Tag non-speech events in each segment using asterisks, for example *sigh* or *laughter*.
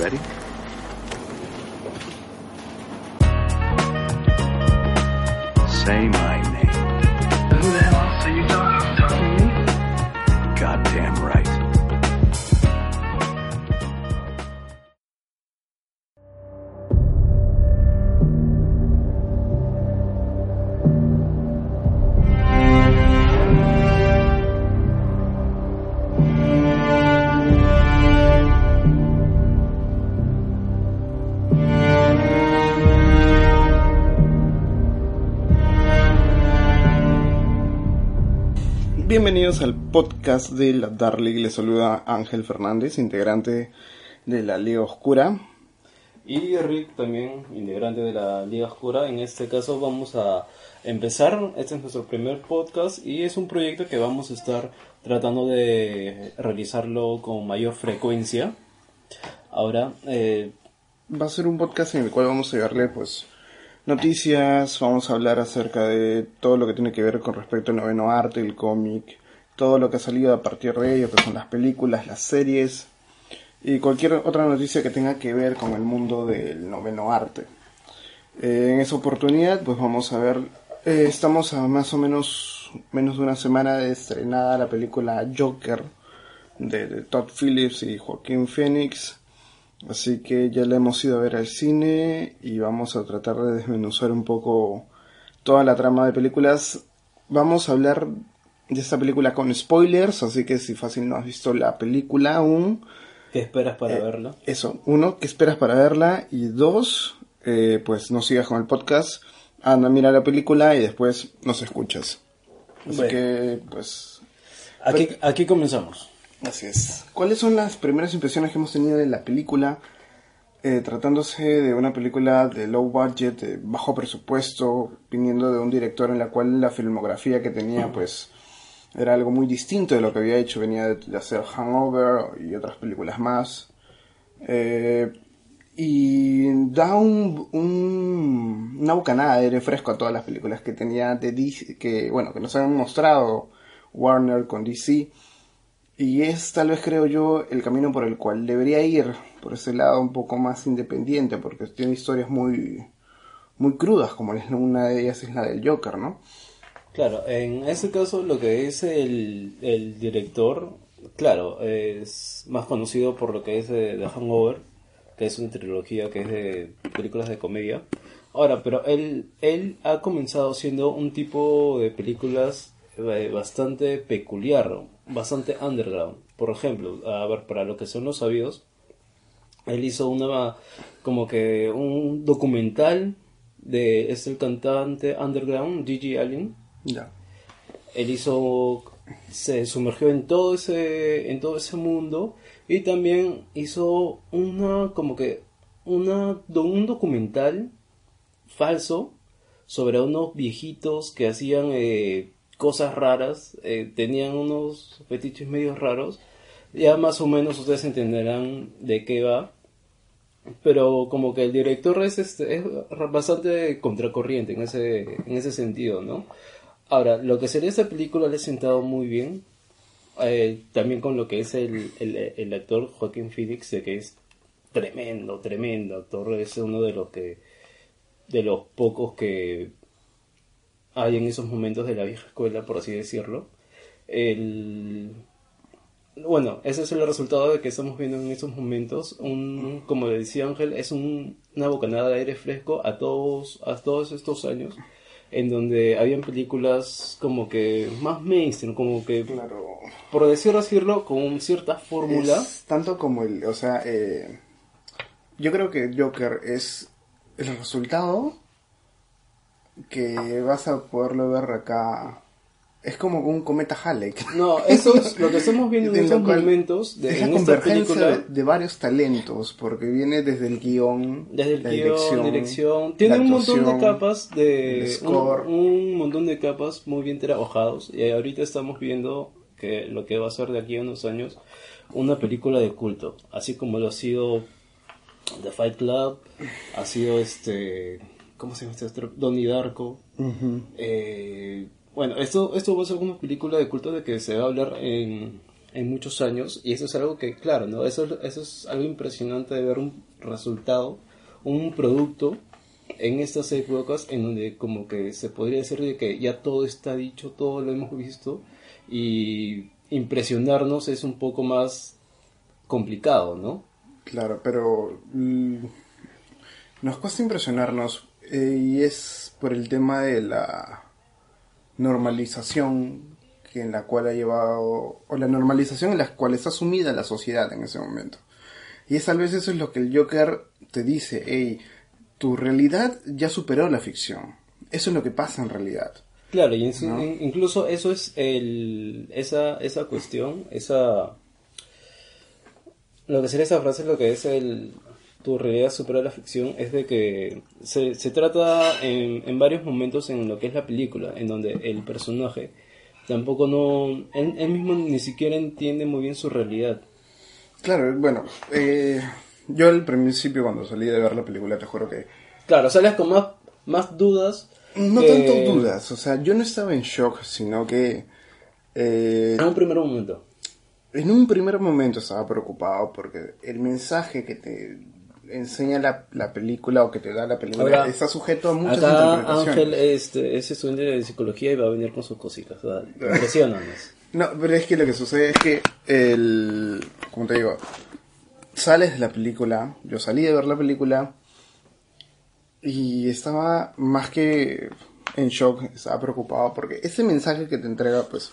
ready? Say my Bienvenidos al podcast de la Darling. Les saluda Ángel Fernández, integrante de la Liga Oscura. Y Rick también, integrante de la Liga Oscura. En este caso vamos a empezar. Este es nuestro primer podcast y es un proyecto que vamos a estar tratando de realizarlo con mayor frecuencia. Ahora, eh, Va a ser un podcast en el cual vamos a llevarle pues noticias, vamos a hablar acerca de todo lo que tiene que ver con respecto al noveno arte, el cómic, todo lo que ha salido a partir de ello, que son las películas, las series y cualquier otra noticia que tenga que ver con el mundo del noveno arte. Eh, en esa oportunidad, pues vamos a ver, eh, estamos a más o menos menos de una semana de estrenada la película Joker de, de Todd Phillips y Joaquín Phoenix. Así que ya la hemos ido a ver al cine y vamos a tratar de desmenuzar un poco toda la trama de películas. Vamos a hablar de esta película con spoilers, así que si fácil no has visto la película aún, ¿qué esperas para eh, verlo? eso, uno, ¿qué esperas para verla? Y dos, eh, pues no sigas con el podcast, anda, mira la película y después nos escuchas. Así Bueno. que, pues, Aquí, aquí comenzamos. Así es. ¿Cuáles son las primeras impresiones que hemos tenido de la película? Eh, tratándose de una película de low budget, de bajo presupuesto, viniendo de un director en la cual la filmografía que tenía, pues, era algo muy distinto de lo que había hecho. Venía de, hacer Hangover y otras películas más. Eh, y da un, un- una bocanada de aire fresco a todas las películas que tenía de DC, que, bueno, que nos han mostrado Warner con DC. Y es tal vez creo yo el camino por el cual debería ir, por ese lado un poco más independiente, porque tiene historias muy, muy crudas, como una de ellas es la del Joker, ¿no? Claro, en ese caso lo que es el, el director, claro, es más conocido por lo que es de, The Hangover, que es una trilogía que es de películas de comedia. Ahora, pero él, él ha comenzado siendo un tipo de películas eh, bastante peculiar, bastante underground. Por ejemplo, a ver, para lo que son los sabidos, él hizo una como que un documental de es el cantante underground Gigi Allen Ya. él hizo se sumergió en todo ese en todo ese mundo y también hizo una como que una un documental falso sobre unos viejitos que hacían eh, cosas raras eh, tenían unos fetiches medios raros. Ya más o menos ustedes entenderán de qué va. Pero como que el director es, este, es bastante contracorriente en ese, en ese sentido, ¿no? Ahora, lo que sería esta película le ha sentado muy bien, eh, también con lo que es el, el, el actor Joaquín Phoenix, de que es tremendo, tremendo actor, es uno de los que, de los pocos que hay en esos momentos de la vieja escuela, por así decirlo. El, bueno, ese es el resultado de que estamos viendo en estos momentos. Un, como le decía Ángel, es un- una bocanada de aire fresco a todos, a todos estos años, en donde habían películas como que más mainstream, como que, Claro. por decirlo así, con cierta fórmula. Tanto como el, o sea, eh, yo creo que Joker es el resultado que vas a poderlo ver acá. Es como un cometa Halleck. No, eso es lo que estamos viendo en *laughs* estos momentos de, es la convergencia película. de, varios talentos, porque viene desde el guion, Desde el la guion, dirección, dirección, tiene la un montón de capas de score. un, un montón de capas muy bien trabajados y ahorita estamos viendo que lo que va a ser de aquí a unos años una película de culto, así como lo ha sido The Fight Club, ha sido este ¿cómo se llama este otro? Donnie Darko. Eh, bueno, esto, esto va a ser una película de culto de que se va a hablar en en muchos años y eso es algo que, claro, ¿no? Eso, es- eso es algo impresionante de ver un resultado, un producto en estas épocas en donde como que se podría decir de que ya todo está dicho, todo lo hemos visto y impresionarnos es un poco más complicado, ¿no? Claro, pero mm, nos cuesta impresionarnos eh, y es por el tema de la normalización que en la cual ha llevado, o la normalización en la cual está sumida la sociedad en ese momento. Y es tal vez eso es lo que el Joker te dice, hey, tu realidad ya superó la ficción. Eso es lo que pasa en realidad. Claro, y incluso eso es el, esa, esa cuestión, esa... Lo que sería esa frase, lo que es el... Tu realidad supera la ficción, es de que se, se trata en, en varios momentos en lo que es la película, en donde el personaje tampoco no... Él, él mismo ni siquiera entiende muy bien su realidad. Claro, bueno, eh, yo al principio cuando salí de ver la película te juro que Claro, sales con más, más dudas. no que- tanto dudas, o sea, yo no estaba en shock, sino que eh, En un primer momento. en un primer momento estaba preocupado porque el mensaje que te enseña la, la película o que te da la película Ahora, está sujeto a muchas Acá interpretaciones. Ángel este, es estudiante de psicología y va a venir con sus cositas. ¿verdad? *laughs* Impresionantes. No, pero es que lo que sucede es que el... Como te digo, sales de la película, yo salí de ver la película y estaba más que en shock, estaba preocupado porque ese mensaje que te entrega pues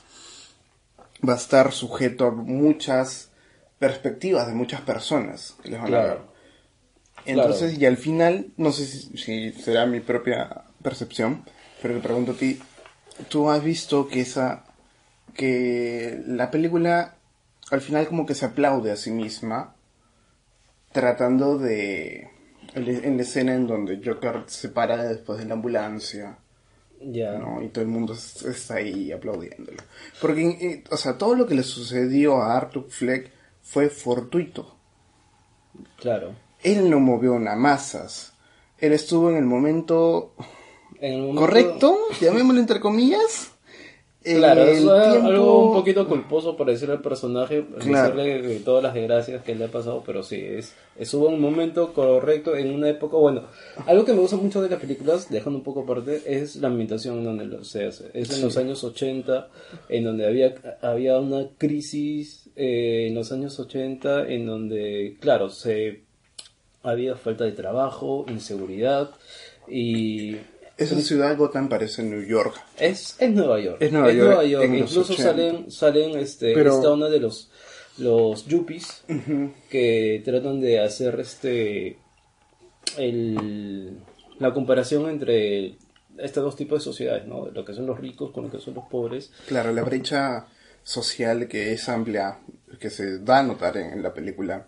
va a estar sujeto a muchas perspectivas de muchas personas que les van a ver. Entonces, Claro. y al final, no sé si, si será mi propia percepción, pero te pregunto a ti, ¿tú has visto que esa que la película al final como que se aplaude a sí misma tratando de en la escena en donde Joker se para después de la ambulancia Ya. ¿no? y todo el mundo es- está ahí aplaudiéndolo porque eh, o sea todo lo que le sucedió a Arthur Fleck fue fortuito Claro. Él no movió una masas él estuvo en el momento En el momento- correcto llamémoslo entre comillas Claro, eso es tiempo- algo un poquito culposo para decirle al personaje, Claro. decirle de todas las desgracias que le ha pasado, pero sí, es, estuvo en un momento correcto, en una época, bueno, algo que me gusta mucho de las películas, dejando un poco aparte, es la ambientación en donde lo- se hace. Es en los años 80, en donde había, había una crisis eh, en los años 80, en donde, claro, se había falta de trabajo, inseguridad, y esa ciudad Gotham parece New York es, es Nueva York. Es Nueva York Incluso 80. salen, salen este, Pero- esta onda de los, los yuppies que tratan de hacer este el, la comparación entre estos dos tipos de sociedades, ¿no? Lo que son los ricos con lo que son los pobres. Claro, la brecha social que es amplia, que se da a notar en, en la película.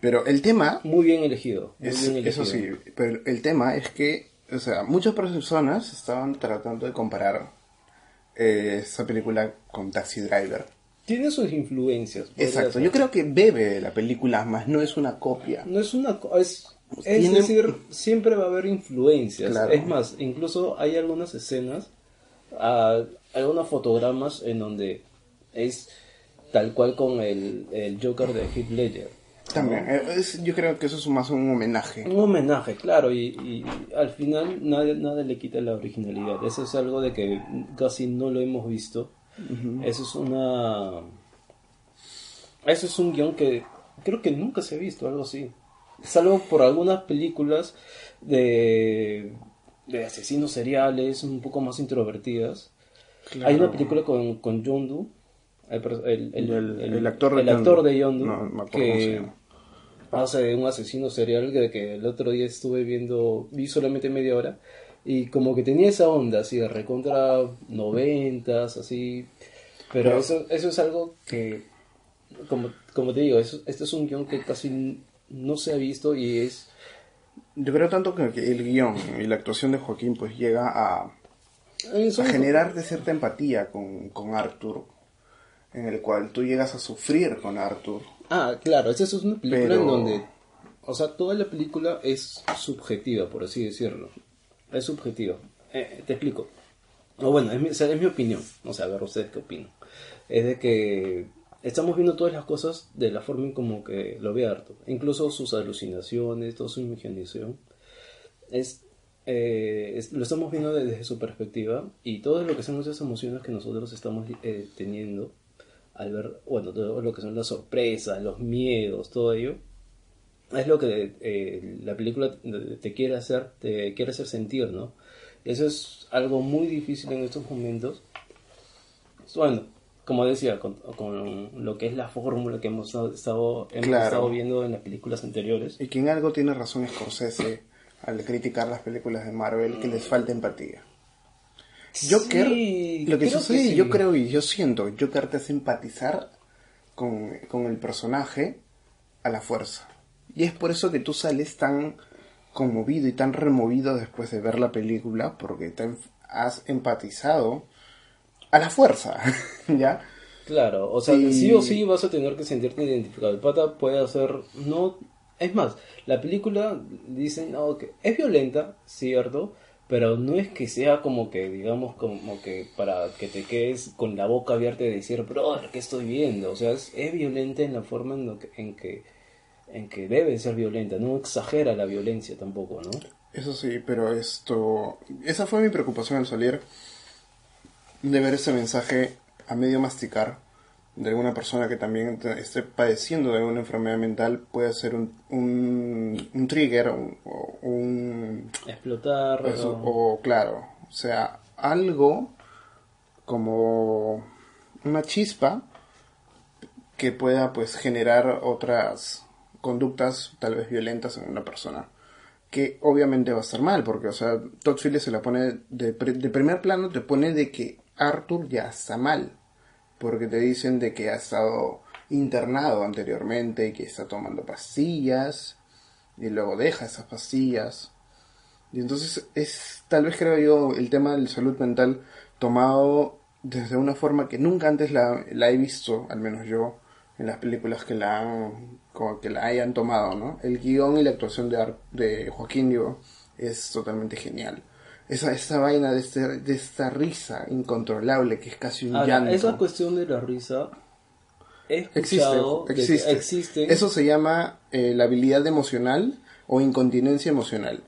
Pero el tema, Muy bien elegido. Muy es, bien elegido. eso sí, pero el tema es que, o sea, muchas personas estaban tratando de comparar eh, esa película con Taxi Driver. Tiene sus influencias. Exacto, ser. yo creo que bebe de la película, más no es una copia. No es una es, es Tiene- decir, siempre va a haber influencias. Claro. Es más, incluso hay algunas escenas, ah, algunos fotogramas en donde es tal cual con el, el Joker de Heath Ledger. También, eh, es- yo creo que eso es más un homenaje. Un homenaje, claro, y, y al final nada, nada le quita la originalidad. Eso es algo de que casi no lo hemos visto. Eso es una... Eso es un guion que creo que nunca se ha visto, algo así. Salvo por algunas películas de, de asesinos seriales un poco más introvertidas. Hay una película con, con el, per- el, el- El- el- actor de el actor de Yondu, No, que hace de un asesino serial que, que el otro día estuve viendo, vi solamente media hora, y como que tenía esa onda, así de recontra noventas, así, pero eso, eso es algo que, como, como te digo, eso, este es un guion que casi no se ha visto y es, Yo creo tanto que, el guion y la actuación de Joaquín pues llega a, un- generarte cierta empatía con, con Arthur, en el cual tú llegas a sufrir con Arthur. Ah, claro, esta es una película Pero- en donde, o sea, toda la película es subjetiva, por así decirlo. Es subjetiva. Eh, te explico. O bueno, es mi, o sea, es mi opinión. O sea, a ver ustedes qué opinan. Es de que estamos viendo todas las cosas de la forma en como que lo ve Arthur. Incluso sus alucinaciones, toda su imaginación. Es, eh, es- lo estamos viendo desde su perspectiva y todo lo que son esas emociones que nosotros estamos eh, teniendo al ver, bueno, todo lo que son las sorpresas, los miedos, todo ello, es lo que eh, la película te- quiere hacer, te quiere hacer sentir, ¿no? Eso es algo muy difícil en estos momentos. Bueno, como decía, con, con lo que es la fórmula que hemos estado, hemos Claro. estado viendo en las películas anteriores. Y que en algo tiene razón Scorsese al criticar las películas de Marvel, que les falta empatía. Joker, Sí, lo que sucede, sí. yo creo y yo siento, Joker te hace empatizar con, con el personaje a la fuerza. Y es por eso que tú sales tan conmovido y tan removido después de ver la película, porque te has empatizado a la fuerza, *laughs* ¿ya? Claro, o sea, Y- sí o sí vas a tener que sentirte identificado. El pata puede hacer, no, es más, la película dicen, no, que es violenta, cierto, pero no es que sea como que, digamos, como que para que te quedes con la boca abierta y decir, brother, ¿qué estoy viendo? O sea, es, violenta en la forma en, que, en que, en que debe ser violenta, no exagera la violencia tampoco, ¿no? Eso sí, pero esto... Esa fue mi preocupación al salir de ver ese mensaje a medio masticar de alguna persona que también esté padeciendo de alguna enfermedad mental puede ser un, un, un trigger un-. Explotar, ¿no? o claro, o sea, algo como una chispa que pueda pues generar otras conductas tal vez violentas en una persona que obviamente va a estar mal porque o sea Todd Phillips se la pone de, de primer plano te pone de que Arthur ya está mal porque te dicen de que ha estado internado anteriormente y que está tomando pastillas y luego deja esas pastillas y entonces es tal vez creo yo el tema de la salud mental tomado desde una forma que nunca antes la, he visto, al menos yo, en las películas que la han, que la hayan tomado, ¿no? El guion y la actuación de, de Joaquín Diego es totalmente genial. Esa, esa vaina de, este, de esta risa incontrolable que es casi un Ahora, llanto. esa cuestión de la risa, he Existe, escuchado existe. Eso se llama eh, la habilidad emocional o incontinencia emocional.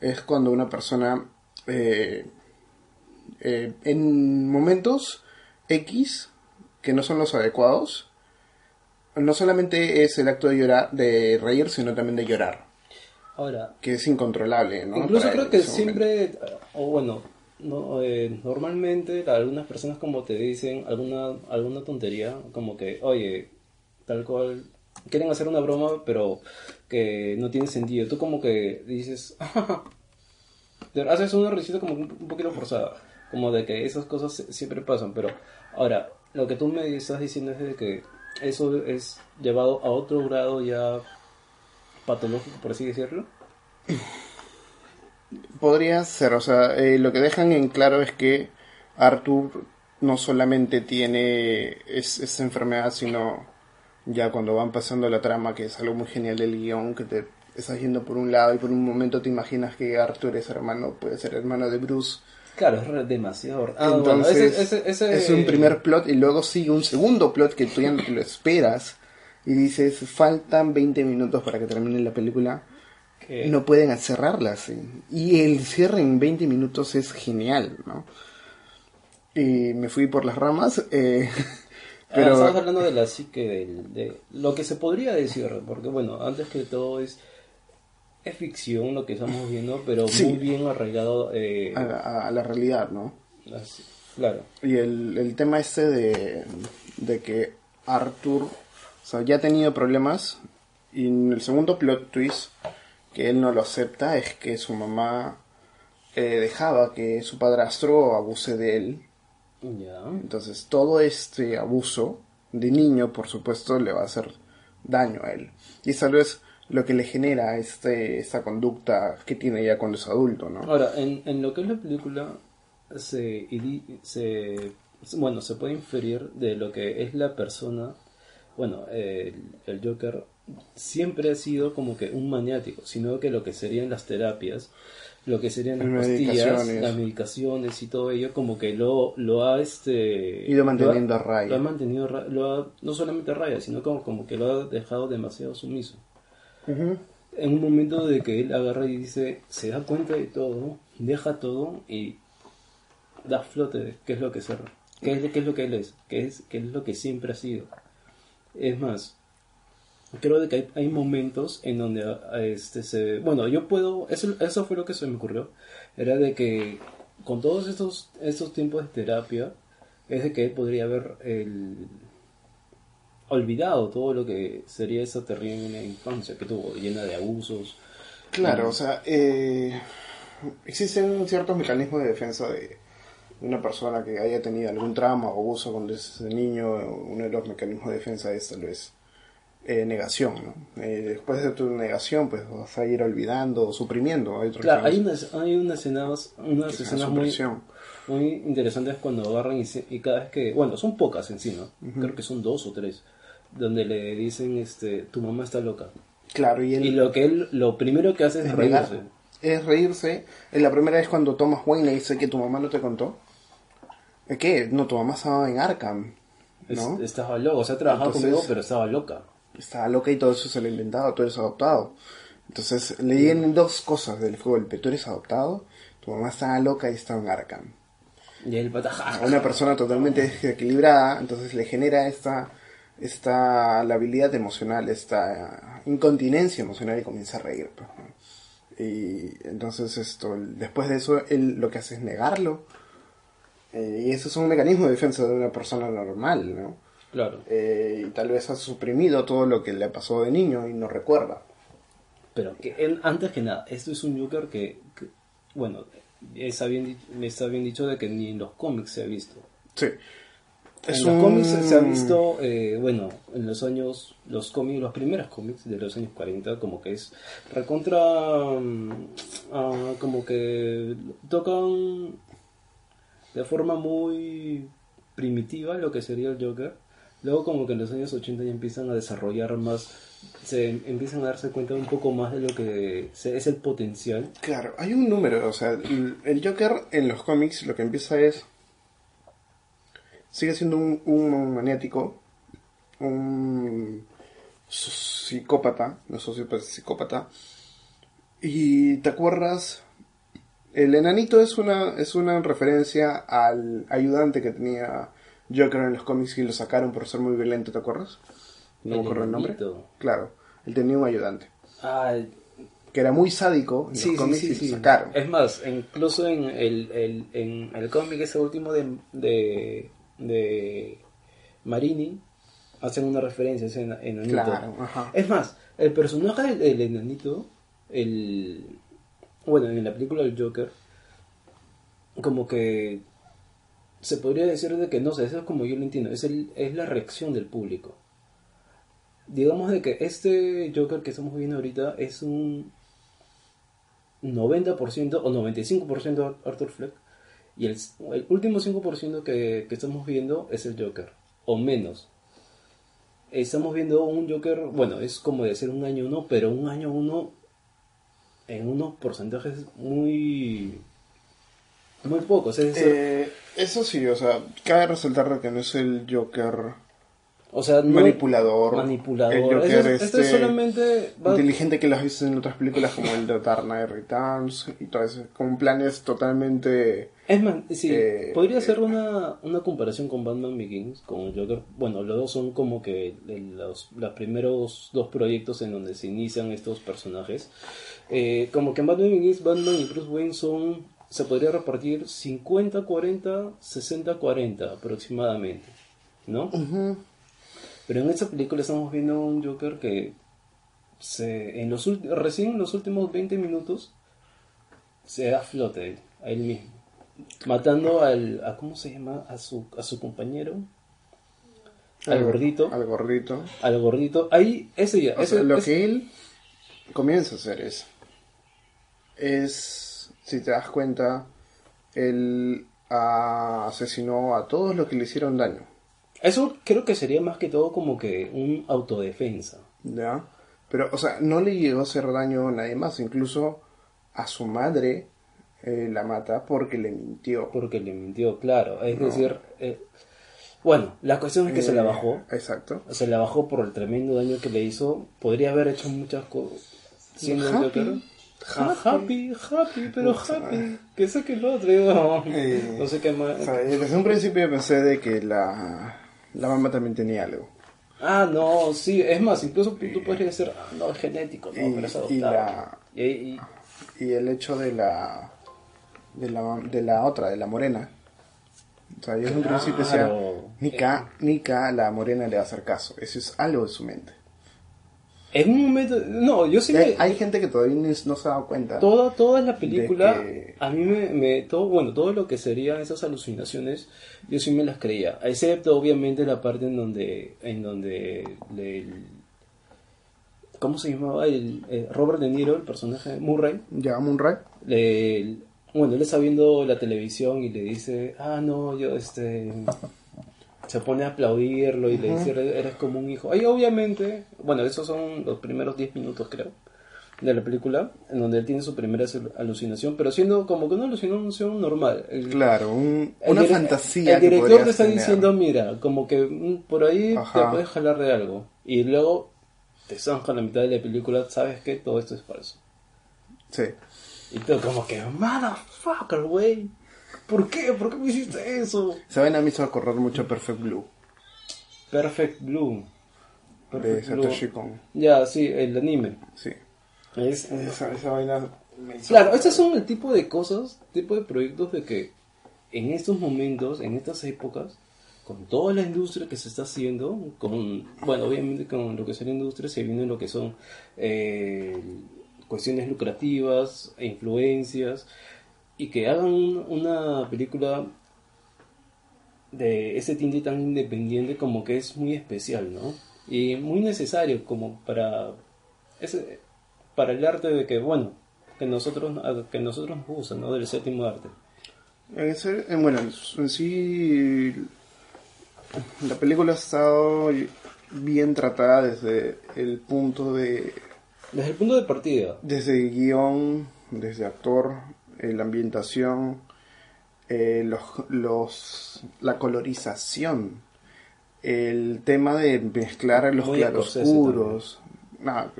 Es cuando una persona eh, eh, en momentos X que no son los adecuados, no solamente es el acto de llorar, de reír, sino también de llorar, Ahora, que es incontrolable, ¿no? incluso Para creo que momento. siempre, o bueno, no, eh, normalmente algunas personas como te dicen alguna, alguna tontería, como que, oye, tal cual, quieren hacer una broma, pero que no tiene sentido. Tú como que dices, *laughs* haces una risita como un poquito forzada, como de que esas cosas siempre pasan, pero ahora, lo que tú me estás diciendo es de que eso es llevado a otro grado ya patológico, por así decirlo. Podría ser, o sea, eh, lo que dejan en claro es que Arthur no solamente tiene es- esa enfermedad, sino ya cuando van pasando la trama, que es algo muy genial del guion, que te estás yendo por un lado y por un momento te imaginas que Arthur es hermano, puede ser hermano de Bruce. Claro, es demasiado. Ah, bueno, Entonces, ese- ese- ese- es un primer plot y luego sigue un segundo plot que tú ya no te lo esperas y dices, faltan 20 minutos para que termine la película. que- no pueden cerrarla así. Y el cierre en 20 minutos es genial, ¿no? Y me fui por las ramas, eh, *laughs* Ah, pero estamos hablando de la psique, del- de, lo que se podría decir, porque bueno, antes que todo es, es ficción lo que estamos viendo, pero Sí. muy bien arraigado. eh, a, la- a la realidad, ¿no? así, claro. Y el, el tema este de, de que Arthur o sea, ya ha tenido problemas y en el segundo plot twist que él no lo acepta es que su mamá eh, dejaba que su padrastro abuse de él. Entonces todo este abuso de niño, por supuesto, le va a hacer daño a él. Y tal vez lo que le genera este, esta conducta que tiene ya cuando es adulto, ¿no? Ahora, en, en lo que es la película, se, se, bueno, se puede inferir de lo que es la persona, bueno, el, el Joker siempre ha sido como que un maniático, sino que lo que serían las terapias, lo que serían las Las pastillas, las medicaciones y todo ello, como que lo, lo ha este Ido manteniendo lo ha- a raya. Lo ha mantenido lo ha- no solamente a raya, sino como, como que lo ha dejado demasiado sumiso. En un momento de que él agarra y dice, se da cuenta de todo, deja todo y da flote de qué es lo que es, qué es, qué es lo que él es, qué es, qué es lo que siempre ha sido. Es más, creo de que hay, hay momentos en donde a- este se bueno yo puedo eso, eso fue lo que se me ocurrió. Era de que con todos estos estos tiempos de terapia es de que él podría haber el olvidado todo lo que sería esa terrible infancia que tuvo llena de abusos. Claro, o sea, eh, existen ciertos mecanismos de defensa de una persona que haya tenido algún trauma o abuso cuando es niño. Uno de los mecanismos de defensa es tal vez eh, negación, ¿no? Eh, después de tu negación, pues vas a ir olvidando o suprimiendo. Hay otros claro hay unas hay unas escenas unas escenas muy muy interesantes cuando agarran y, se- y cada vez que, bueno, son pocas en sí, ¿no? Creo que son dos o tres, donde le dicen, este, tu mamá está loca. Claro, y, él, Y lo que él, lo primero que hace es, es reírse. Es reírse. Es la primera vez cuando Thomas Wayne le dice que tu mamá no te contó. ¿Es que No, tu mamá estaba en Arkham. Es- ¿no? estaba loca, o sea, trabajaba Entonces- conmigo, pero estaba loca. estaba loca y todo eso se lo inventaba, tú eres adoptado. Entonces le dieron dos cosas del golpe, tú eres adoptado, tu mamá estaba loca y estaba en Arkham. Y el pata, ja, A una persona totalmente desequilibrada, entonces le genera esta, esta labilidad emocional, esta incontinencia emocional y comienza a reír. pues. Y entonces esto, después de eso, él lo que hace es negarlo. Eh, y eso es un mecanismo de defensa de una persona normal, ¿no? Claro, Eh, y tal vez ha suprimido todo lo que le pasó de niño y no recuerda. pero que él, antes que nada, esto es un Joker que, que, bueno, está bien, está bien dicho de que ni en los cómics se ha visto. Sí. en los cómics se ha visto, eh, bueno, en los años, los cómics, los primeros cómics de los años 40, como que es recontra, mm, ah, como que tocan de forma muy primitiva lo que sería el Joker. Luego como que en los años 80 ya empiezan a desarrollar más, se empiezan a darse cuenta un poco más de lo que es el potencial. Claro, hay un número, o sea, el Joker en los cómics lo que empieza es... Sigue siendo un, un maniático, un psicópata, no sociópata, psicópata. Y te acuerdas, el enanito es una, es una referencia al ayudante que tenía Joker en los cómics y lo sacaron por ser muy violento, ¿te acuerdas? No me acuerdo el nombre. Claro, él tenía un ayudante Ah, que era muy sádico en Sí, los cómics sí, y sí. lo sacaron. Es más, incluso en el, el, en el cómic ese último de, de, de Marini, hacen una referencia a ese ena- enanito. Claro, ajá. Es más, el personaje del enanito, el, bueno, en la película del Joker, como que se podría decir de que, no sé, eso es como yo lo entiendo, es, el, es la reacción del público. Digamos de que este Joker que estamos viendo ahorita es un 90% o 95% Arthur Fleck y el, el último 5% que, que estamos viendo es el Joker, o menos. Estamos viendo un Joker, bueno, es como decir un año uno, pero un año uno en unos porcentajes muy muy pocos. Es decir, Eh, eso sí, o sea, cabe resaltar que no es el Joker o sea, no- manipulador. manipulador. El Joker es- este, solamente va- inteligente que lo has visto en otras películas como el de Dark Knight Returns y todo eso, con planes totalmente... Es más, sí, Eh, podría eh, ser una, una comparación con Batman Begins, con Joker. Bueno, los dos son como que el- los, los primeros dos proyectos en donde se inician estos personajes. Eh, como que en Batman Begins, Batman y Bruce Wayne son, se podría repartir 50-40, 60-40 aproximadamente, ¿no? Pero en esta película estamos viendo un Joker que se, en los, recién en los últimos 20 minutos se da flote a él mismo. Matando al, a, ¿cómo se llama? A su, a su compañero. Al gordito. Al gordito. Al gordito. Ahí, ese ya. O ese- sea, lo ese- que él comienza a hacer es, es, si te das cuenta, él ah, asesinó a todos los que le hicieron daño. Eso creo que sería más que todo como que un autodefensa. ¿Ya? Pero, o sea, no le llegó a hacer daño a nadie más. Incluso a su madre eh, la mata porque le mintió. Porque le mintió, claro. Es decir, eh, bueno, la cuestión es que se la Eh, bajó. Exacto. Se la bajó por el tremendo daño que le hizo. Podría haber hecho muchas cosas. Siendo un Happy. Happy, pero happy. Que saque el otro. Eh, no sé qué más. O sea, desde un principio pensé de que la, la mamá también tenía algo. Ah, no, sí. Es más, incluso tú podrías decir, ah, no, es genético, no, Y- pero es y adoptado. la- Y- y- Y el hecho de la de la, de la otra, de la morena. O sea, yo desde un principio decía. Nika, Nika, la morena le va a hacer caso. Eso es algo de su mente. En un momento. No, yo sí Hay, me. hay gente que todavía no se ha dado cuenta. Toda, toda la película, que- a mí me, me- todo, bueno, todo lo que serían esas alucinaciones, yo sí me las creía, excepto obviamente la parte en donde, en donde le- ¿cómo se llamaba? El, eh, Robert De Niro, el personaje de Murray, Ya, Moonray. le, bueno, él está viendo la televisión y le dice, ah, no, yo, este, se pone a aplaudirlo y le dice, "Eres- como un hijo. Ahí obviamente, bueno, esos son los primeros 10 minutos, creo, de la película, en donde él tiene su primera alu- alucinación, pero siendo como que una alucinación normal. El- Claro, un- una fantasía. El director te está tener. diciendo, mira, como que mm, por ahí Ajá. te puedes jalar de algo. Y luego te zanja la mitad de la película, sabes que todo esto es falso. Sí. Y tú como que, motherfucker, güey. ¿Por qué? ¿Por qué me hiciste eso? Se ven a mí hizo acordar mucho a Perfect Blue Perfect Blue. de Perfect Blue. Satoshi Kon. Ya, sí, el anime. Sí. Es, Esa, esa vaina me hizo Claro, estos son el tipo de cosas, tipo de proyectos de que en estos momentos, en estas épocas, con toda la industria que se está haciendo, con, bueno, obviamente con lo que es la industria se viene lo que son eh, cuestiones lucrativas, influencias, y que hagan un- una película de ese tinte tan independiente como que es muy especial, ¿no? Y muy necesario como para ese, para el arte de que, bueno, que nosotros que nosotros nos gusta, ¿no? Del séptimo arte. En ese- en- bueno, en sí la película ha estado bien tratada desde el punto de Desde el punto de partida, desde guion, desde actor, eh, la ambientación, eh, los, los la colorización, el tema de mezclar los Muy claroscuros, nada,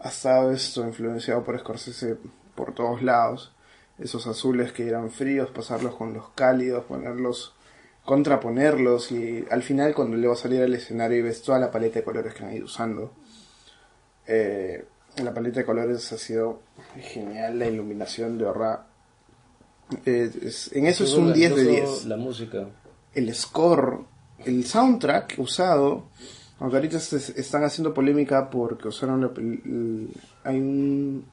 ha estado esto influenciado por Scorsese por todos lados, esos azules que eran fríos, pasarlos con los cálidos, ponerlos, contraponerlos y al final cuando le va a salir al escenario y ves toda la paleta de colores que han ido usando. Eh, la paleta de colores ha sido genial, la iluminación de verdad. Eh, es- en eso es un 10 de Incluso 10 La música. el score, el soundtrack usado, aunque ahorita se- están haciendo polémica porque usaron la el- hay un,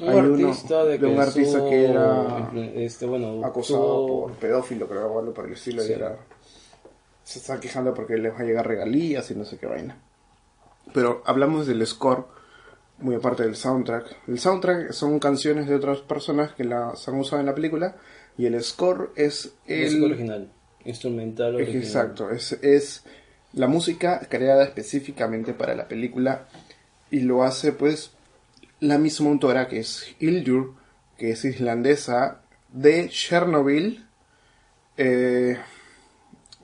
Un hay uno artista de, de un que artista que era este, bueno, acosado por pedófilo, creo, o algo por el estilo, Sí. y era, se está quejando porque les va a llegar regalías y no sé qué vaina. Pero hablamos del score, muy aparte del soundtrack. El soundtrack son canciones de otras personas que las han usado en la película y el score es el, música original, instrumental original. Exacto, es, es la música creada específicamente para la película y lo hace pues la misma autora que es Hildur, que es islandesa de Chernobyl. Eh,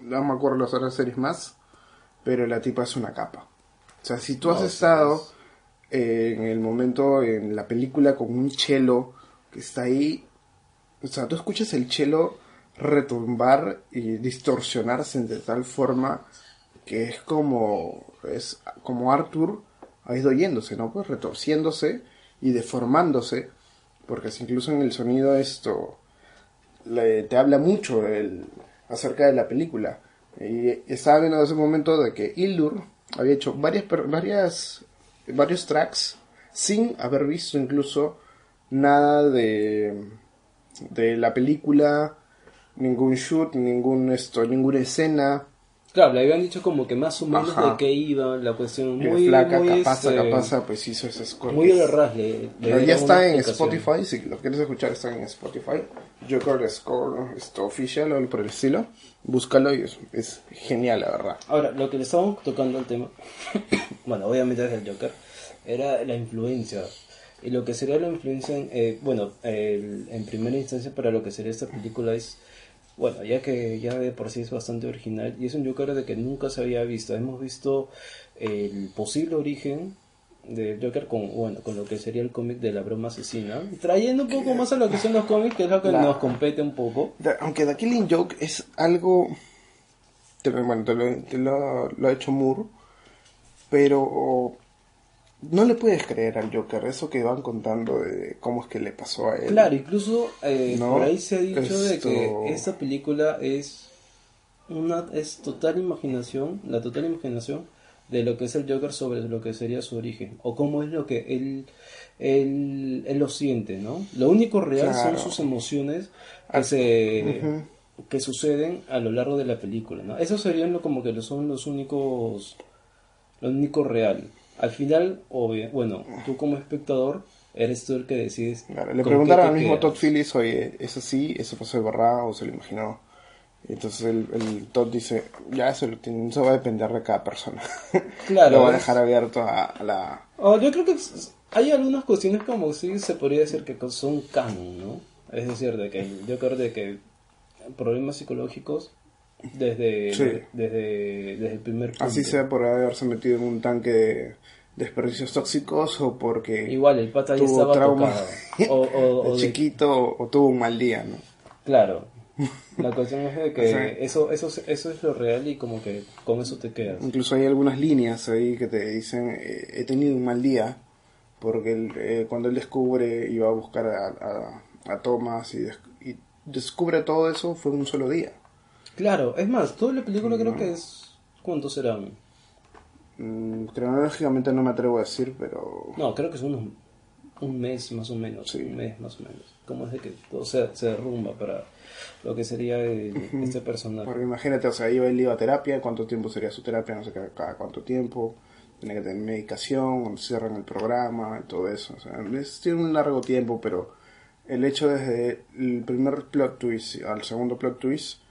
no me acuerdo las otras series más, pero la tipa es una capa. O sea, si tú has estado en el momento en la película con un chelo que está ahí, o sea, tú escuchas el chelo retumbar y distorsionarse de tal forma que es como es como Arthur ha ido yéndose, ¿no? Pues retorciéndose y deformándose, porque incluso en el sonido esto le- te habla mucho el, acerca de la película. Y estaba viendo en ese momento de que Hildur había hecho varias, varias, varios tracks sin haber visto incluso nada de, de la película, ningún shoot, ningún esto, ninguna escena. Claro, le habían dicho como que más o menos Ajá. de qué iba la cuestión. Muy, flaca, muy, capaz, este, capaz, pues hizo ese score. Muy de ras le- le Pero ya está en. Spotify, si lo quieres escuchar está en Spotify. Joker Score esto, Official o algo por el estilo. Búscalo y es, es genial, la verdad. Ahora, lo que le estábamos tocando al tema, *coughs* bueno, obviamente es el Joker, era la influencia. Y lo que sería la influencia, en, eh, bueno, el- en primera instancia para lo que sería esta película es, bueno, ya que ya de por sí es bastante original, y es un Joker de que nunca se había visto. Hemos visto el posible origen del Joker con, bueno, con lo que sería el cómic de la broma asesina, trayendo un poco más a lo que son los cómics, que es lo que nos compete un poco. Aunque The Killing Joke es algo. te lo- bueno, te lo, te lo- lo ha hecho Moore. Pero. No le puedes creer al Joker, eso que van contando de cómo es que le pasó a él. Claro, incluso eh, No, por ahí se ha dicho de que esta película es una es total imaginación, la total imaginación de lo que es el Joker sobre lo que sería su origen o cómo es lo que él él, él lo siente, ¿no? Lo único real Claro. son sus emociones que se que suceden a lo largo de la película, ¿no? Esos serían lo, como que lo son los únicos lo único real. Al final, obvio, bueno, tú como espectador eres tú el que decides. Claro, le preguntaron al mismo quedas. Todd Phillips, oye, ¿es así? ¿Eso pasó de verdad o se lo imaginó? Entonces el, el Todd dice, ya eso, eso va a depender de cada persona. *laughs* Claro, lo va a es- dejar abierto a, a la... Oh, yo creo que hay algunas cuestiones como si se podría decir que son canon, ¿no? Es decir, de que yo creo de que problemas psicológicos desde, Sí. desde, desde el primer punto. Así sea por haberse metido en un tanque de desperdicios tóxicos o porque Igual, el pata ya estaba trauma tocado. O, *laughs* o- o de de- chiquito o tuvo un mal día, ¿no? Claro. *laughs* La cuestión es de que eso, eso, es- eso es lo real y como que con eso te quedas. Incluso hay algunas líneas ahí que te dicen, eh, he tenido un mal día, porque él, eh, cuando él descubre y va a buscar a, a- a Thomas y, des- y descubre todo eso, fue un solo día. Claro, es más, toda la película creo que es... ¿Cuántos serán? Mm, cronológicamente no me atrevo a decir, pero... No, creo que es unos, un mes más o menos. Sí. Un mes más o menos. Como es de que todo se, se derrumba para lo que sería el- este personaje. Porque imagínate, o sea, iba, él iba a terapia, cuánto tiempo sería su terapia, no sé cada, cada cuánto tiempo, tiene que tener medicación, cierran el programa, y todo eso. O sea, es, tiene un largo tiempo, pero el hecho desde el primer plot twist al segundo plot twist,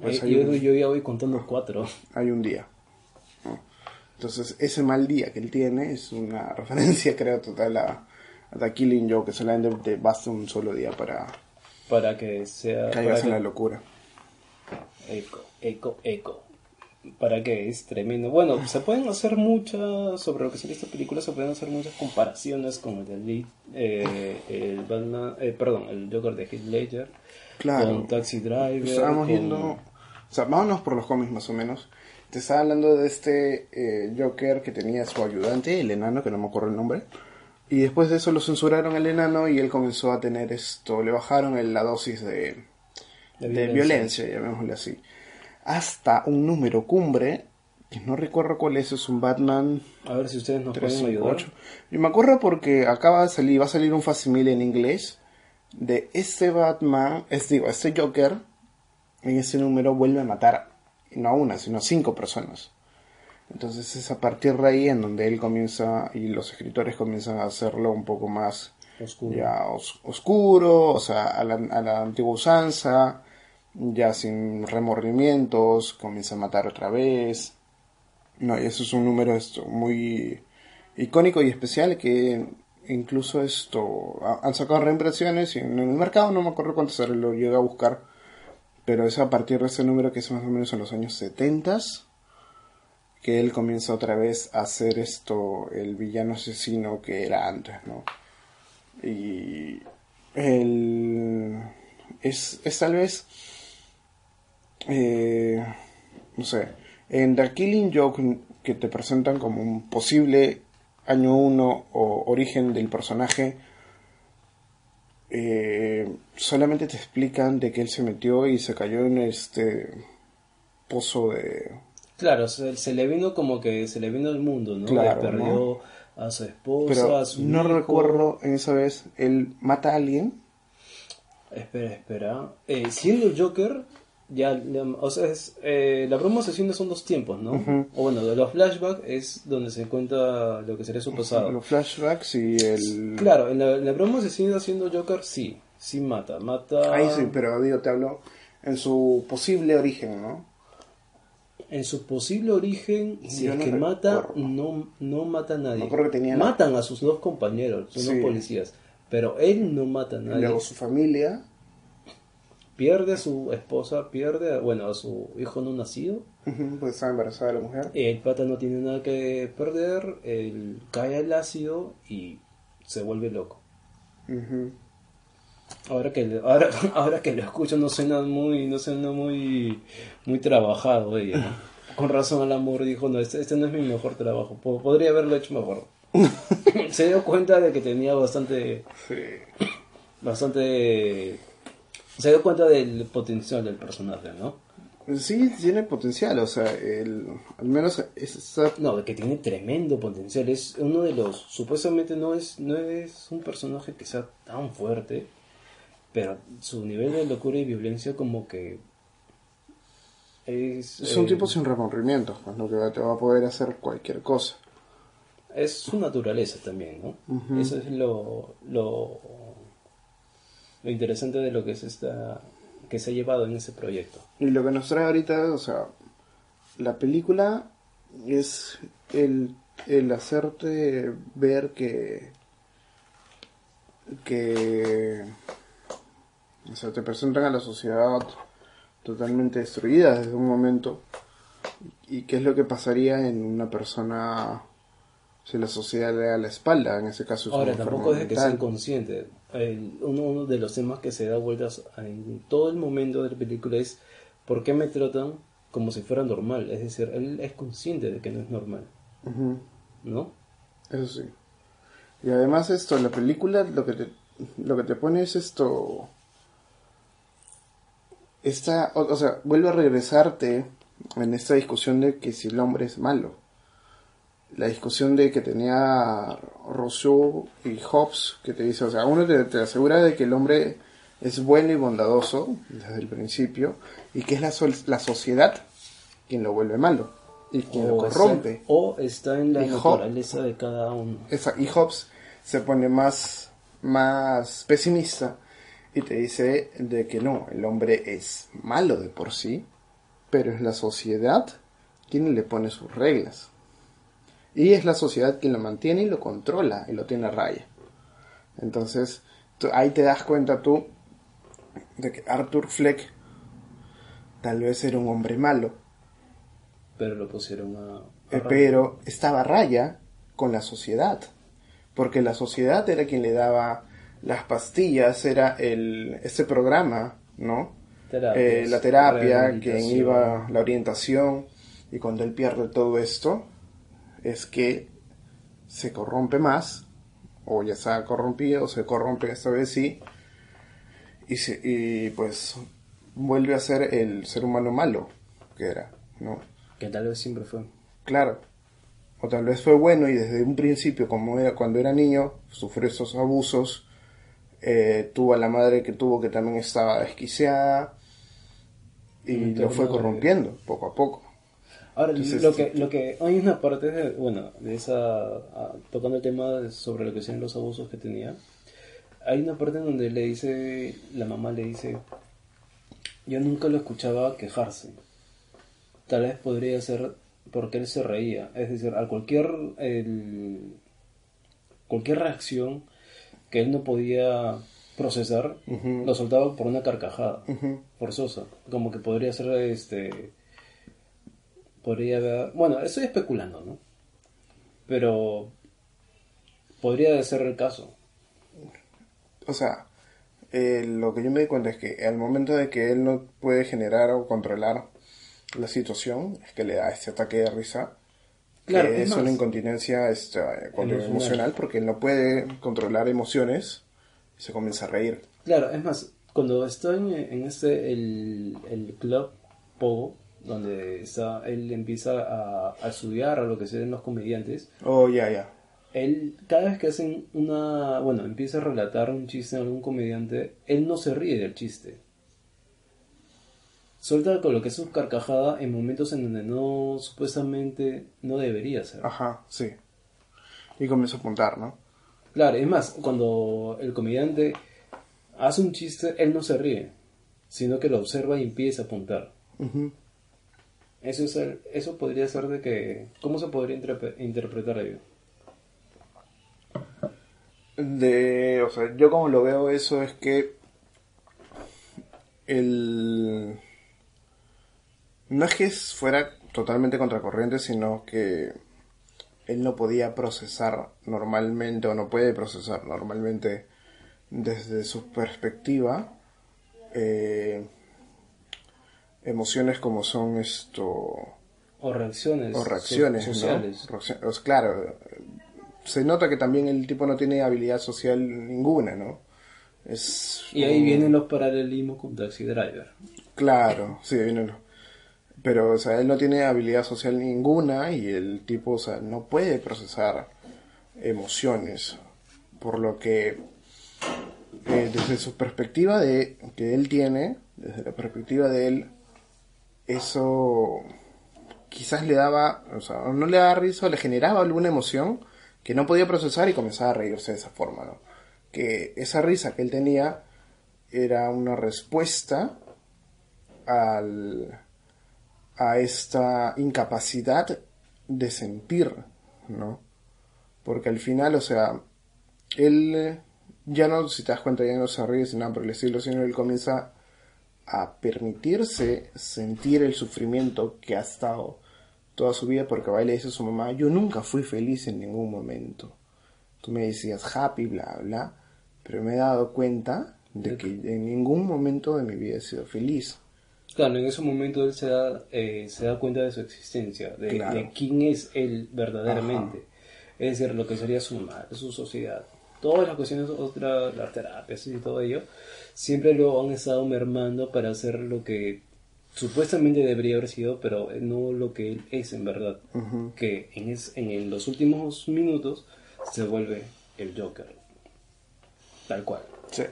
pues Eh, yo, un, yo ya voy contando cuatro. hay un día. ¿no? Entonces, ese mal día que él tiene es una *laughs* referencia, creo, total a, a The Killing Joke, que solamente te basta un solo día para Para que sea... caigas para en la locura. Eco, eco, eco. Para que es tremendo. Bueno, se pueden hacer muchas, sobre lo que sería esta película, se pueden hacer muchas comparaciones con el de Lee, eh, el Batman, eh, perdón, el Joker de Heath Ledger, Claro. con Taxi Driver. Estábamos con- viendo, o sea, vámonos por los cómics más o menos. Te estaba hablando de este eh, Joker que tenía su ayudante, el enano, que no me acuerdo el nombre. Y después de eso lo censuraron al enano y él comenzó a tener esto, le bajaron el- la dosis de, De de violencia, llamémosle así. Hasta un número cumbre, que no recuerdo cuál es, es un Batman A ver si ustedes nos pueden ayudar. 358. Yo me acuerdo porque acaba de salir, va a salir un facsimile en inglés de este Batman, es digo, este Joker en ese número vuelve a matar no a una, sino a cinco personas. Entonces es a partir de ahí en donde él comienza y los escritores comienzan a hacerlo un poco más Oscuro. ya os- oscuro, o sea, a la, a la antigua usanza, ya sin remordimientos, comienza a matar otra vez. No, y eso es un número esto muy icónico y especial que incluso esto ha- han sacado reimpresiones y en el mercado no me acuerdo cuánto se lo llegué a buscar, pero es a partir de ese número que es más o menos en los años 70 que él comienza otra vez a ser esto el villano asesino que era antes, ¿no? Y el es, es tal vez eh, no sé en The Killing Joke que te presentan como un posible año uno o origen del personaje eh, solamente te explican de que él se metió y se cayó en este pozo de Claro, se, se le vino como que se le vino el mundo, ¿no? Claro, Le perdió a su esposa, pero a su no hijo. recuerdo en esa vez él mata a alguien Espera, espera. Eh, siendo el Joker, ya, o sea, es, eh, la broma asesina son dos tiempos, ¿no? O bueno, de los flashbacks es donde se cuenta lo que sería su pasado. Los flashbacks y el... Claro, en la, la broma asesina siendo Joker, sí, sí mata, mata... Ahí sí, pero digo, te hablo en su posible origen, ¿no? En su posible origen, si es no que mata, no, no mata a nadie. Tenía- Matan a sus dos compañeros, sus dos policías, pero él no mata a Y nadie. luego su familia, Pierde a su esposa, pierde, a- bueno, a su hijo no nacido. pues estaba embarazada la mujer. El pata no tiene nada que perder, él cae al ácido y se vuelve loco. Ahora que ahora, *laughs* ahora que lo escucho no suena muy no suena muy muy trabajado ella. ¿no? *laughs* Con razón al amor dijo, "No, este, este no es mi mejor trabajo. Po- podría haberlo hecho mejor." *laughs* se dio cuenta de que tenía bastante Sí. bastante se dio cuenta del potencial del personaje, ¿no? Sí, tiene potencial, o sea, el, al menos esa No, que tiene tremendo potencial. Es uno de los. Supuestamente no es, no es un personaje que sea tan fuerte. Pero su nivel de locura y violencia, como que. Es, es un eh, tipo sin remordimientos, pues, ¿no? que te va a poder hacer cualquier cosa. Es su naturaleza también, ¿no? Eso es lo, lo. Lo interesante de lo que es esta. que se ha llevado en ese proyecto. Y lo que nos trae ahorita, o sea, la película es el, el hacerte ver que que o sea, te presentan a la sociedad totalmente destruida desde un momento y qué es lo que pasaría en una persona si la sociedad le da la espalda, en ese caso es Ahora, tampoco es que sea enfermo uno, uno de los temas que se da vueltas en todo el momento de la película es ¿por qué me tratan como si fuera normal? Es decir, él es consciente de que no es normal. ¿no? Eso sí. Y además esto, la película lo que te, lo que te pone es esto... Esta, o, o sea, vuelve a regresarte en esta discusión de que si el hombre es malo. La discusión de que tenía Rousseau y Hobbes, que te dice, o sea, uno te, te asegura de que el hombre es bueno y bondadoso desde el principio, y que es la, la sociedad quien lo vuelve malo y quien lo está- corrompe. o está en la Y naturaleza de cada uno. Esa- y Hobbes se pone más, más pesimista y te dice de que no, el hombre es malo de por sí, pero es la sociedad quien le pone sus reglas. Y es la sociedad quien lo mantiene y lo controla y lo tiene a raya. Entonces, tú- ahí te das cuenta tú de que Arthur Fleck tal vez era un hombre malo, Pero lo pusieron a... a eh, pero estaba a raya con la sociedad, porque la sociedad era quien le daba las pastillas, era el este programa, ¿no? Terapias, Eh, la terapia, quien iba, la orientación, y cuando él pierde todo esto, es que se corrompe más, o ya se ha corrompido, o se corrompe esta vez sí, y, se- y pues vuelve a ser el ser humano malo que era, ¿no? Que tal vez siempre fue. Claro. O tal vez fue bueno y desde un principio, como era cuando era niño, sufrió esos abusos. eh, tuvo a la madre que tuvo que también estaba desquiciada. Y lo fue corrompiendo poco a poco. Ahora, Entonces, lo que, lo que hay una parte de, bueno, de esa, ah, tocando el tema de- sobre lo que sean los abusos que tenía, hay una parte en donde le dice, la mamá le dice, yo nunca lo escuchaba quejarse. Tal vez podría ser porque él se reía, es decir, a cualquier, el- cualquier reacción que él no podía procesar, lo soltaba por una carcajada forzosa, como que podría ser este podría haber, bueno, estoy especulando, ¿no? Pero podría ser el caso. O sea, eh, lo que yo me di cuenta es que al momento de que él no puede generar o controlar la situación, es que le da este ataque de risa. Claro, que es una incontinencia este, cuando Emocional. emocional, porque él no puede controlar emociones y se comienza a reír. Claro, es más, cuando está en, en este el, el club Pogo, donde está, él empieza a, a estudiar a lo que se ven los comediantes, Oh, ya, ya. él cada vez que hacen una, bueno, empieza a relatar un chiste a algún comediante, él no se ríe del chiste. suelta con lo que es su carcajada en momentos en donde no, supuestamente, no debería ser. Ajá, sí. Y comienza a apuntar, ¿no? Claro, es más, cuando el comediante hace un chiste, él no se ríe, sino que lo observa y empieza a apuntar. Eso, es eso podría ser de que... ¿Cómo se podría interpre- interpretar ello? De, o sea, yo como lo veo eso es que el no es que fuera totalmente contracorriente, sino que él no podía procesar normalmente o no puede procesar normalmente desde su perspectiva eh, emociones como son esto O reacciones, o reacciones ¿no? sociales. Reaccio- o sea, claro se nota que también el tipo no tiene habilidad social ninguna no es Y ahí un- vienen los paralelismos con Taxi Driver. claro sí viene lo- pero o sea él no tiene habilidad social ninguna y el tipo o sea no puede procesar emociones por lo que eh, desde su perspectiva de que él tiene desde la perspectiva de él eso quizás le daba, o sea, no le daba risa, le generaba alguna emoción que no podía procesar y comenzaba a reírse de esa forma, ¿no? Que esa risa que él tenía era una respuesta al, a esta incapacidad de sentir, ¿no? Porque al final, o sea, él ya no, si te das cuenta, ya no se ríe sin nada por el estilo, sino él comienza a permitirse sentir el sufrimiento que ha estado toda su vida porque va y le dice a su mamá, yo nunca fui feliz en ningún momento. Tú me decías happy, bla, bla, pero me he dado cuenta de que en ningún momento de mi vida he sido feliz. Claro, en ese momento él se da, eh, se da cuenta de su existencia, de, Claro. de quién es él verdaderamente. Es decir, lo que sería su madre, su sociedad. Todas las cuestiones, otra, las terapias y todo ello, siempre lo han estado mermando para hacer lo que supuestamente debería haber sido, pero no lo que él es en verdad. Que en, es, en los últimos minutos se vuelve el Joker. Tal cual. Sí.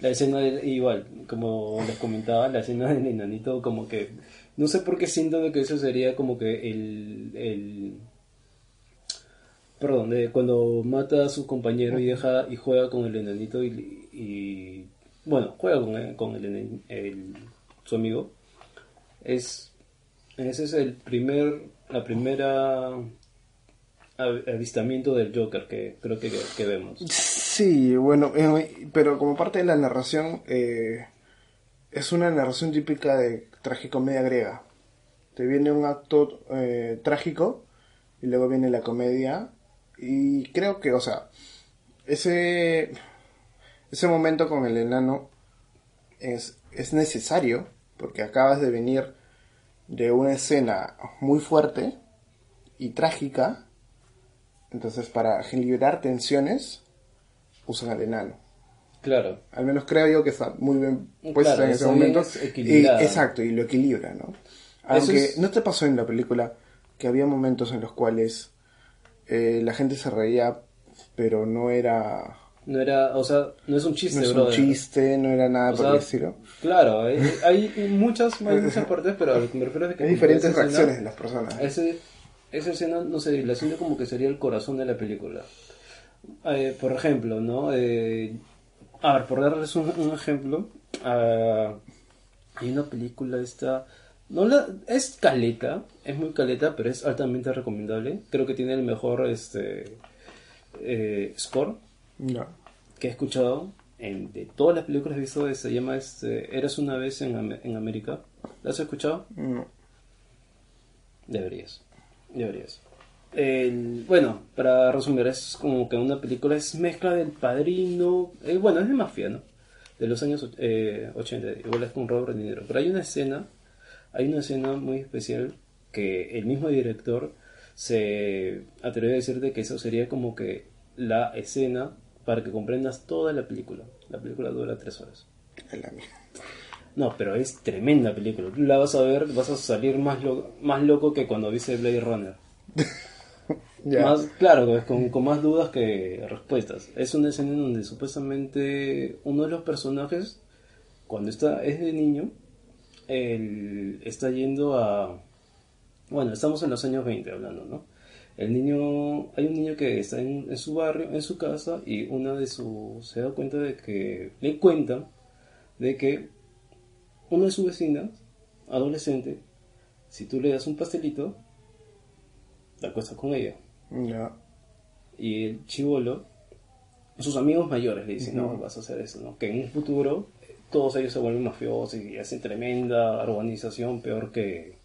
La escena del- igual, como les comentaba, la escena del enanito como que no sé por qué siento de que eso sería como que el, el perdón, de cuando mata a su compañero y y juega con el enanito y, bueno, juega con, el- el, su amigo. Es ese es el primer la primera av- avistamiento del Joker que creo que, que vemos. Sí, bueno, eh, pero como parte de la narración, eh, es una narración típica de tragicomedia griega. Te viene un acto eh, trágico y luego viene la comedia y creo que, o sea, ese ese momento con el enano es, es necesario porque acabas de venir de una escena muy fuerte y trágica entonces para liberar tensiones usan al enano Claro. al menos creo yo que está muy bien puesta Claro, en ese momento. es Y, equilibrada. exacto, y lo equilibra, ¿no? Aunque es- no te pasó en la película que había momentos en los cuales eh, la gente se reía, pero no era, No era, o sea, no es un chiste, no es un chiste, no era nada O por sea, el estilo. Claro, hay, hay muchas, hay muchas partes, pero a lo que me refiero es que Hay diferentes esa escena- reacciones de las personas. Ese, esa escena, no sé, la siento como que sería el corazón de la película. Eh, por ejemplo, ¿no? Eh, a ver, por darles un, un ejemplo, ah, hay una película esta... No la, es caleta, es muy caleta, pero es altamente recomendable. Creo que tiene el mejor este eh, score No. que he escuchado en, de todas las películas que he visto. Se llama este, Eras una vez en, Am- en América. ¿La has escuchado? no. Deberías. Deberías. El- bueno, para resumir, es como que una película es mezcla del padrino. eh, bueno, es de mafia, ¿no? De los años eh, 80. Igual es con Robert De Niro. Pero hay una escena. Hay una escena muy especial que el mismo director se atrevió a decir de que eso sería como que la escena para que comprendas toda la película. La película dura tres horas. No, pero es tremenda película. Tú la vas a ver, vas a salir más, lo- más loco que cuando viste Blade Runner. *laughs* Más, claro, pues, con, con más dudas que respuestas. Es una escena en donde supuestamente uno de los personajes, cuando está es de niño, él está yendo a... Bueno, estamos en los años 20 hablando, ¿no? El niño, hay un niño que está en, en su barrio, en su casa, y una de sus, se da cuenta de que, le cuenta de que una de sus vecinas, adolescente, si tú le das un pastelito, te acuestas con ella. Ya. Y el chivolo, sus amigos mayores le dicen, no, vas a hacer eso, ¿no? Que en un futuro todos ellos se vuelven mafiosos y hacen tremenda organización peor que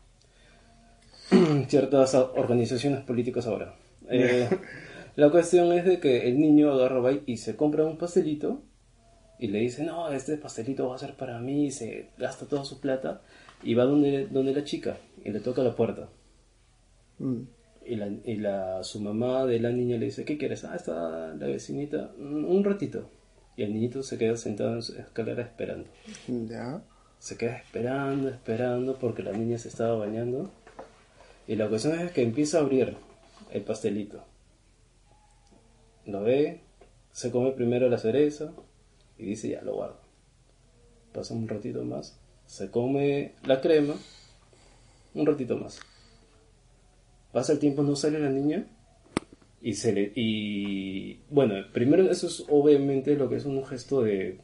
*clears throat* ciertas organizaciones políticas ahora. *laughs* Eh, la cuestión es de que el niño agarra va y se compra un pastelito y le dice, no, este pastelito va a ser para mí, y se gasta toda su plata y va donde, donde la chica y le toca la puerta. Mm. Y, la, y la, su mamá de la niña le dice, ¿qué quieres? Ah, está la vecinita, "Mm, un ratito. Y el niñito se queda sentado en su escalera esperando. Ya. Se queda esperando, esperando, porque la niña se estaba bañando. Y la cuestión es que empieza a abrir el pastelito. Lo ve, se come primero la cereza y dice, ya lo guardo. Pasa un ratito más, se come la crema, un ratito más. Pasa el tiempo, no sale la niña y se le y bueno primero eso es obviamente lo que es un gesto de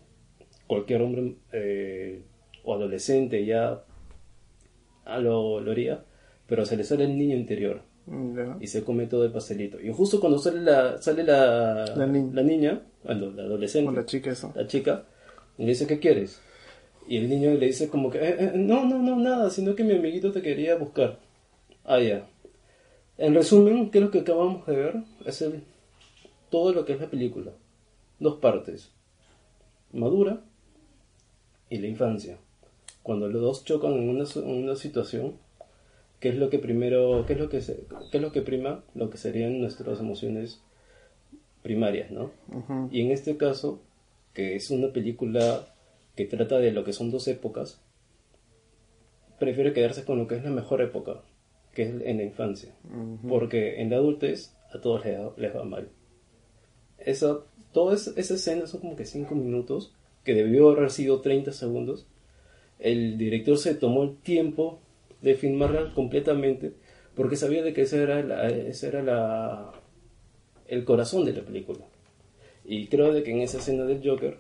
cualquier hombre eh, o adolescente ya ah, lo, lo haría pero se le sale el niño interior y se come todo el pastelito y justo cuando sale la sale la, La niña. la niña bueno, la adolescente la chica eso. la chica y le dice ¿qué quieres? y el niño le dice como que "Eh, eh, no no no nada sino que mi amiguito te quería buscar ah ya en resumen, ¿qué es lo que acabamos de ver? Es el, todo lo que es la película. Dos partes. Madura y la infancia. Cuando los dos chocan en una, en una situación, ¿qué es lo que primero, qué es lo que, se- qué es lo que prima? Lo que serían nuestras emociones primarias, ¿no? Y en este caso, que es una película que trata de lo que son dos épocas, prefiere quedarse con lo que es la mejor época, que es en la infancia. Porque en la adultez a todos les, les va mal. Esa, toda esa, esa escena son como que 5 minutos, que debió haber sido 30 segundos. El director se tomó el tiempo de filmarla completamente porque sabía de que ese era, la, ese era la, el corazón de la película. Y creo de que en esa escena del Joker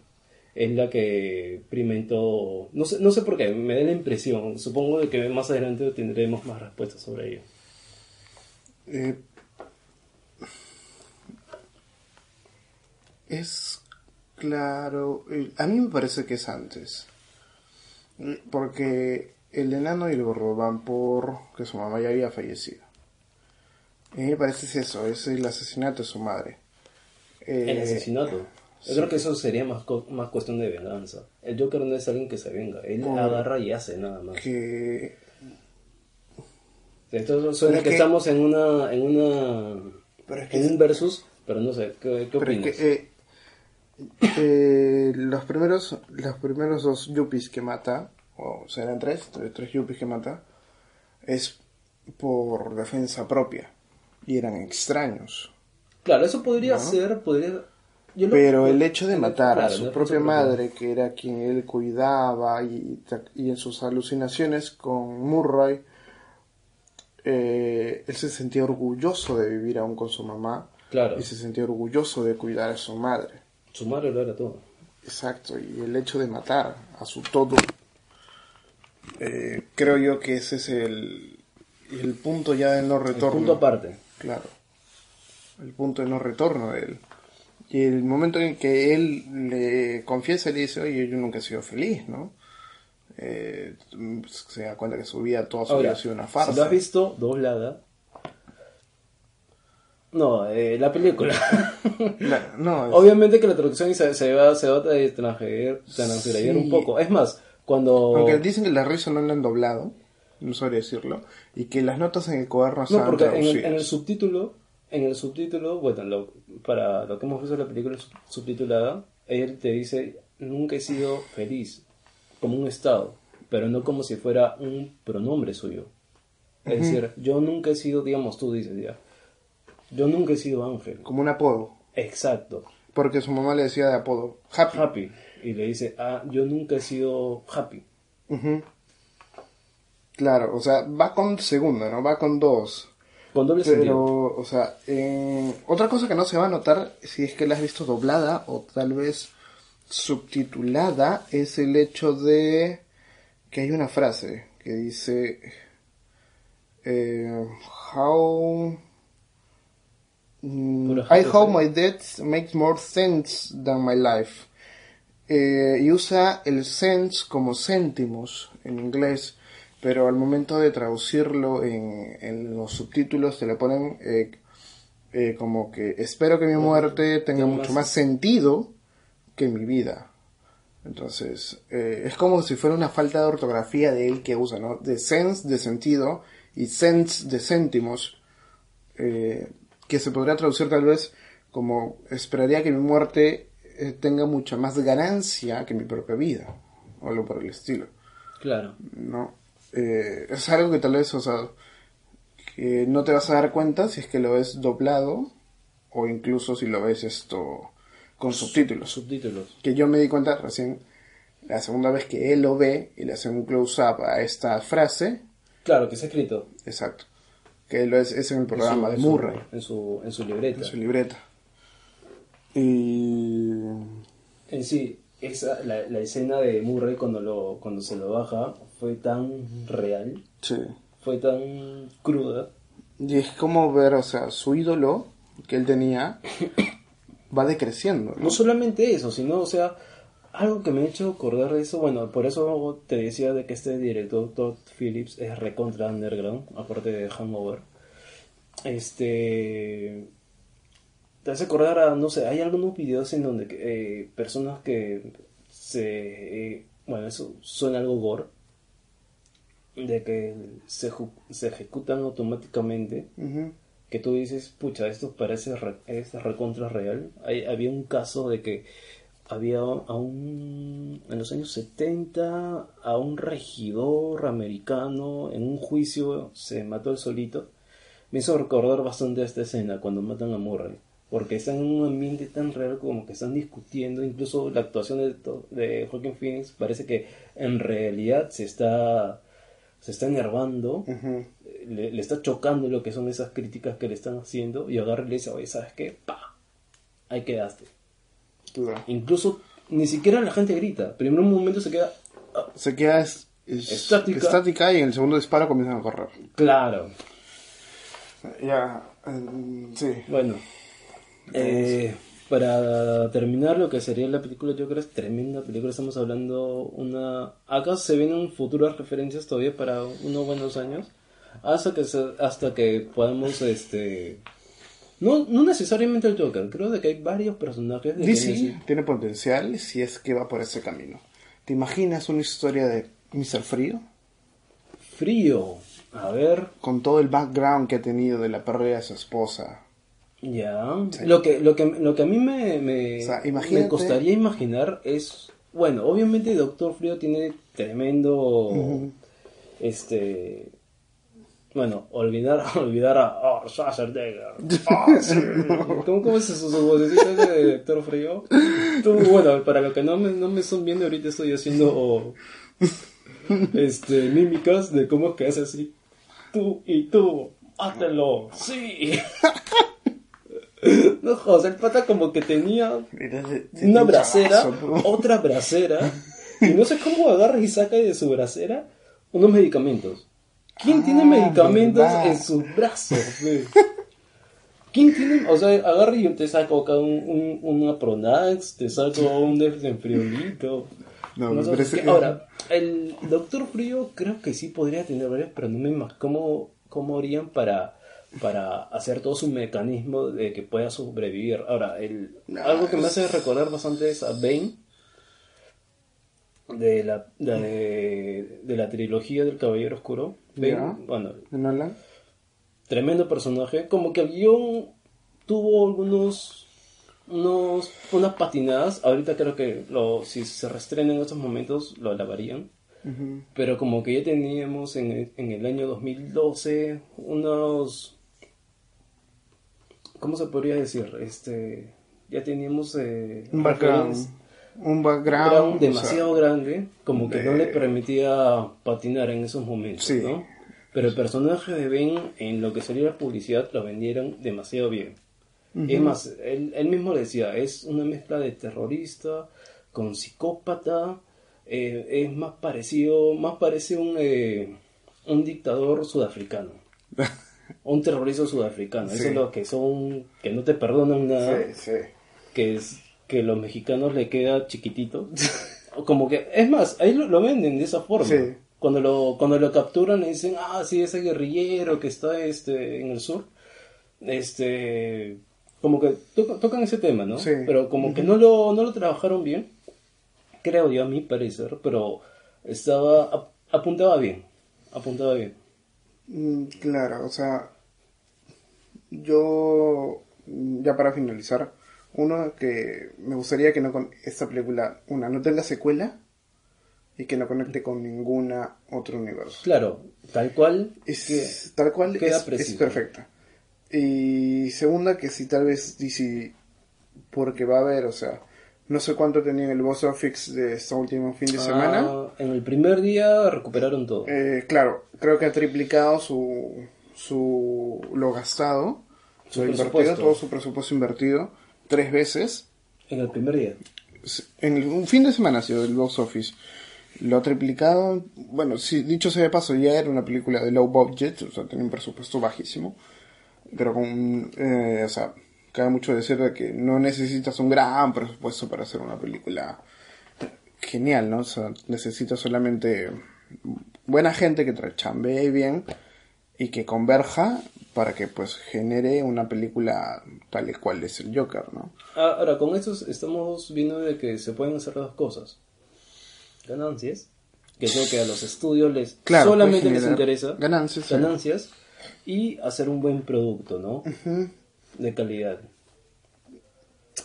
es la que prima en todo. No sé, no sé por qué, me da la impresión. Supongo de que más adelante tendremos más respuestas sobre ello. Eh, es claro. eh, A mí me parece que es antes. Eh, Porque el enano y el gordo van por que su mamá ya había fallecido. A mí me parece es eso, es el asesinato de su madre. Eh, El asesinato. Yo creo que eso sería más, co- más cuestión de venganza. El Joker no es alguien que se venga, él agarra y hace nada más. que Entonces suena es que, que- estamos en una, en una, Pero es que en un versus, pero no sé, ¿qué, qué es opinas? que, eh, eh, los primeros los primeros dos yuppies que mata, o serán tres, tres, tres yuppies que mata, es por defensa propia. Y eran extraños. Claro, eso podría ¿No? ser, podría... yo lo- Pero el hecho de el- matar a su propia madre, que era quien él cuidaba, y, y en sus alucinaciones con Murray, eh, él se sentía orgulloso de vivir aún con su mamá Claro, y se sentía orgulloso de cuidar a su madre. su madre lo era todo. Exacto, y el hecho de matar a su todo, eh, creo yo que ese es el, el punto ya de no El retorno. punto aparte. Claro, el punto de no retorno de él. Y el momento en que él le confiesa y le dice, oye, yo nunca he sido feliz, ¿no? Eh, se da cuenta que su vida, toda su vida ha sido una si farsa. lo has visto doblada... No, eh, la película. *laughs* La- no, es- Obviamente que la traducción se, se va, se va a transgredir, Sí. un poco. Es más, cuando... aunque dicen que la risa no la han doblado, no sabría decirlo, y que las notas en el cuaderno No, porque en el, traducidas. en el subtítulo, en el subtítulo, bueno, lo- para lo que hemos visto en la película sub- subtitulada, él te dice, nunca he sido feliz, como un estado, pero no como si fuera un pronombre suyo. Es decir, yo nunca he sido, digamos, tú dices ya, yo nunca he sido ángel. Como un apodo. Exacto, Porque su mamá le decía de apodo, Happy. happy. Y le dice, ah, yo nunca he sido happy. Claro, o sea, va con segunda, ¿no? Va con dos. Con doble Pero, sentido. o sea, eh, otra cosa que no se va a notar si es que la has visto doblada o tal vez subtitulada es el hecho de que hay una frase que dice eh, how mm, I hope my death makes more sense than my life. Eh, y usa el cents como céntimos en inglés pero al momento de traducirlo en, en los subtítulos te le ponen eh, eh, como que espero que mi muerte tenga mucho más- sentido que mi vida. Entonces, eh, es como si fuera una falta de ortografía de él que usa, ¿no? De sense de sentido y cents de céntimos, que se podría traducir tal vez como esperaría que mi muerte tenga mucha más ganancia que mi propia vida, o algo por el estilo. Claro. ¿no? Eh, es algo que tal vez, o sea, que no te vas a dar cuenta si es que lo ves doblado o incluso si lo ves esto con subtítulos. Subtítulos. Que yo me di cuenta recién la segunda vez que él lo ve y le hace un close-up a esta frase, Claro, que está escrito. exacto, que lo es, es en el programa de en su- Murray, En su, en su libreta. en su libreta. Y... En sí, esa, la, la escena de Murray cuando, lo, cuando se lo baja fue tan real, Sí. fue tan cruda. Y es como ver, o sea, su ídolo que él tenía va decreciendo, ¿no? No solamente eso, sino, o sea, algo que me ha hecho acordar de eso, bueno, por eso te decía de que este director, Todd Phillips, es recontra underground, aparte de Hangover. Este. Te hace acordar a, no sé, hay algunos videos en donde eh, personas que se. eh, bueno, eso suena algo gore. De que se, se ejecutan automáticamente Ujú. que tú dices, pucha, esto parece re- es recontra real. Hay, había un caso de que había a un, en los años 70 a un regidor americano en un juicio se mató él solito. Me hizo recordar bastante esta escena cuando matan a Murray. Porque están en un ambiente tan real como que están discutiendo. Incluso la actuación de, de Joaquin Phoenix parece que en realidad se está, se está enervando le, le está chocando lo que son esas críticas que le están haciendo y agarra y le dice, oye, ¿sabes qué? ¡Pa! Ahí quedaste. Claro. Incluso ni siquiera la gente grita. Primero un momento se queda... ah, Se queda es- es- Estática. estática y en el segundo disparo comienzan a correr. claro. Ya, eh, sí. Bueno. Eh, para terminar lo que sería la película, yo creo que es tremenda película. Estamos hablando una... Acá se vienen futuras referencias todavía para unos buenos años. Hasta que, se- hasta que podamos, este... No, no necesariamente el Joker, creo de que hay varios personajes de DC que- tiene potencial si es que va por ese camino. ¿Te imaginas una historia de Mr. Frío? Frío. A ver, Con todo el background que ha tenido de la pérdida de su esposa. Ya. Lo, que, lo, que, lo que a mí me, me, O sea, imagínate- me costaría imaginar es. Bueno, obviamente Doctor Frío tiene tremendo. Este. Bueno, olvidar, *laughs* olvidar a oh, Schwarzenegger. *laughs* Ah, sí. ¿Cómo, ¿Cómo es eso, su vocecita de Doctor Frío? Tú, bueno, para los que no me, no me están viendo, ahorita estoy haciendo este, mímicas de cómo es que hace así. Tú y tú, hátelo, sí. *laughs* *laughs* No jodas, el pata como que tenía una bracera, *laughs* otra bracera, y no sé cómo agarra y saca de su bracera unos medicamentos. ¿Quién tiene Ah, medicamentos verdad. en sus brazos? ¿Quién tiene, o sea, agarra y yo te saco acá un, un, una Pronax, te saco un desenfriolito. No, No me parece que- Ahora, el Doctor Frío creo que sí podría tener varios, pero no me imagino cómo, cómo harían para, para hacer todo su mecanismo de que pueda sobrevivir. Ahora, el, algo que me hace recordar bastante es a Bane de la, de, de la trilogía del Caballero Oscuro. Bane, Ya. bueno, tremendo personaje. Como que el guion tuvo algunos. Unos, unas patinadas. Ahorita creo que lo, si se reestrena en estos momentos lo alabarían. Pero como que ya teníamos en en el año 2012 unos... ¿Cómo se podría decir? Este, ya teníamos... eh, Un background. un background. O sea, demasiado grande, como que no le permitía patinar en esos momentos, Sí. ¿no? Pero el personaje de Ben, en lo que sería la publicidad, lo vendieron demasiado bien. Es más, él, él mismo decía, es una mezcla de terrorista con psicópata, eh, es más parecido, más parece un, eh, un dictador sudafricano. *laughs* un terrorista sudafricano. Eso es lo que son, que no te perdonan nada Sí, sí. que es que los mexicanos le queda chiquitito. *laughs* Como que, es más, ahí lo, lo venden de esa forma. Cuando lo, cuando lo capturan y dicen, ah, sí, ese guerrillero que está este, en el sur. Este, como que to- tocan ese tema, ¿no? Pero como que no lo, no lo trabajaron bien, creo yo a mi parecer, pero estaba, ap- apuntaba bien, apuntaba bien. Mm, Claro, o sea, yo, mm, ya para finalizar, uno que me gustaría que no con esta película, una, no tenga secuela y que no conecte con ninguna otro universo. Claro, tal cual, Es que- tal cual queda es, perfecta. Y segunda que si tal vez DC porque va a haber, o sea, no sé cuánto tenía en el box office de este último fin de semana. ah, en el primer día recuperaron todo. Eh, claro, creo que ha triplicado su, su lo gastado, Su lo invertido, todo su presupuesto invertido tres veces. En el primer día. En el- un fin de semana ha sido el box office. Lo ha triplicado. Bueno, sí, dicho sea de paso, ya era una película de low budget, o sea, tenía un presupuesto bajísimo. Pero con, eh, o sea, cabe mucho decir de que no necesitas un gran presupuesto para hacer una película genial, ¿no? O sea, necesitas solamente buena gente que tra- chambee bien y que converja para que pues genere una película tal y cual es el Joker, ¿no? Ah, Ahora, con esto estamos viendo de que se pueden hacer dos cosas. Ganancias, que lo que a los estudios les Claro, solamente les interesa. ganancias, sí. Ganancias y hacer un buen producto, ¿no? De calidad.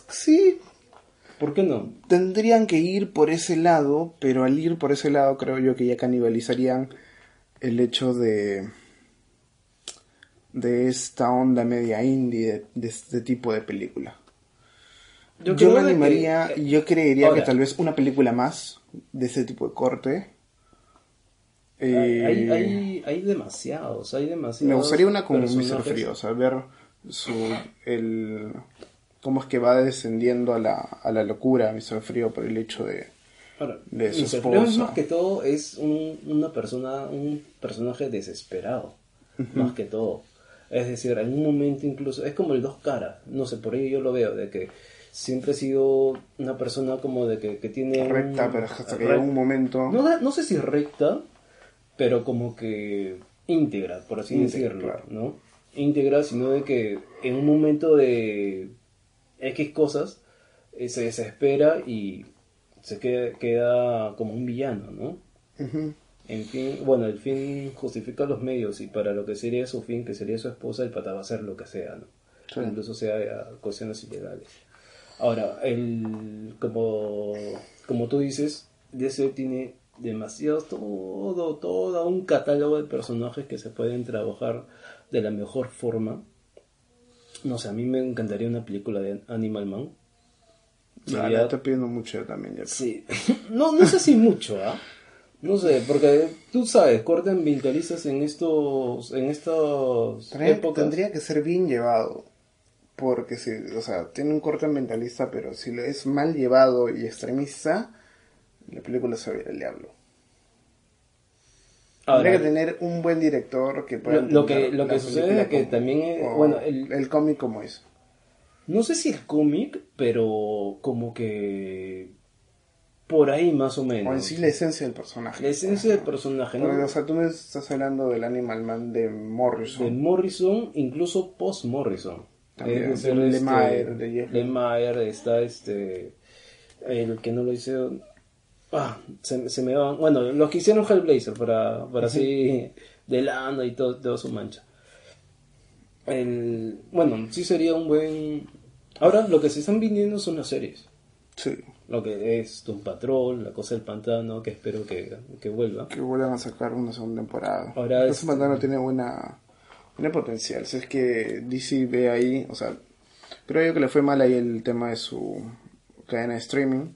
Sí, ¿Por qué no? tendrían que ir por ese lado, pero al ir por ese lado creo yo que ya canibalizarían el hecho de de esta onda media indie de, de este tipo de película. Yo, creo me que- animaría, yo creería Ahora, que tal vez una película más de ese tipo de corte. eh, Hay, hay, hay demasiados, hay demasiados. me gustaría una con Mr. personajes. Frío, o sea, ver su, el, cómo es que va descendiendo a la, a la locura Mr. Frío por el hecho de, Ahora, de su. Frío es esposa. más que todo es un, una persona, un personaje desesperado, más que todo. Es decir, en un momento incluso, es como el dos caras, no sé, por ahí yo lo veo, de que siempre ha sido una persona como de que, que tiene... un- recta, pero hasta que llega un momento... No, no sé si recta, pero como que íntegra, por así decirlo. ¿no? Íntegra, sino de que en un momento de X cosas eh, se desespera y se queda, queda como un villano, ¿no? En fin, bueno, el fin justifica los medios y para lo que sería su fin, que sería su esposa, el pata va a hacer lo que sea, ¿no? Sí. Incluso sea eh, cuestiones ilegales. Ahora, el, como, como tú dices, DC tiene demasiado, todo, todo un catálogo de personajes que se pueden trabajar de la mejor forma. No sé, a mí me encantaría una película de Animal Man. Ah, Sería- estoy pidiendo mucho yo también. Ya. Sí. *laughs* No, no sé si mucho, ¿ah? No sé, porque tú sabes, cortan ambientalistas en estos, en estas Tendría, épocas. tendría que ser bien llevado. Porque si, o sea, tiene un corte ambientalista, pero si lo es mal llevado y extremista, la película se va a ir al diablo. Ahora, Tendría que tener un buen director que pueda Lo- lo que- lo que sucede es que como- también es- o bueno, el- el cómic como es. no sé si el cómic, pero como que por ahí más o O menos. en sí la esencia del personaje. La esencia del personaje, ¿no? Porque, o sea, tú me estás hablando del Animal Man de Morrison. de Morrison, incluso post Morrison. También, Es decir, de este, Lemire, de Jeff. Lemire, está este el que no lo hizo ah, se, se me van bueno los que hicieron Hellblazer para, para así de lana y todo, su mancha el, bueno sí sería un buen ahora lo que se están viniendo son las series Sí. lo que es Doom Patrol la cosa del pantano que espero que, que vuelva que vuelvan a sacar una segunda temporada. Ahora es- pantano tiene buena, buena potencial. Si es que DC ve ahí, o sea, creo yo que le fue mal ahí el tema de su cadena de streaming.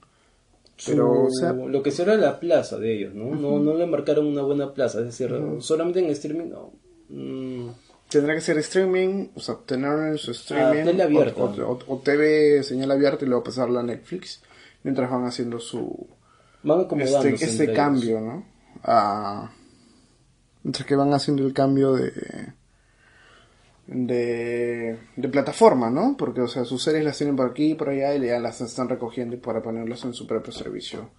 Su- Pero, o sea- lo que será la plaza de ellos, ¿no? No, no le marcaron una buena plaza, es decir, solamente en streaming, no. Mm, Tendrá que ser streaming, o sea, tener en su streaming. Ah, tele abierta. O, o- o TV, señal abierta y luego pasarla a Netflix. Mientras van haciendo su. van Este, este cambio, ¿no? A, mientras que van haciendo el cambio de. De, de plataforma, ¿no? Porque, o sea, sus series las tienen por aquí y por allá y ya las están recogiendo para ponerlas en su propio servicio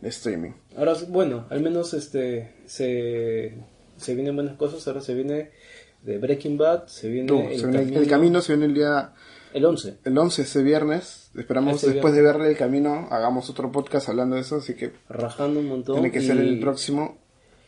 de streaming. Ahora, bueno, al menos este se, se vienen buenas cosas, ahora se viene de Breaking Bad, se viene, el, se viene- camino, el camino se viene el día el 11. el 11 ese viernes. Esperamos después de verle el camino, hagamos otro podcast hablando de eso, así que rajando un montón. tiene que y ser el próximo.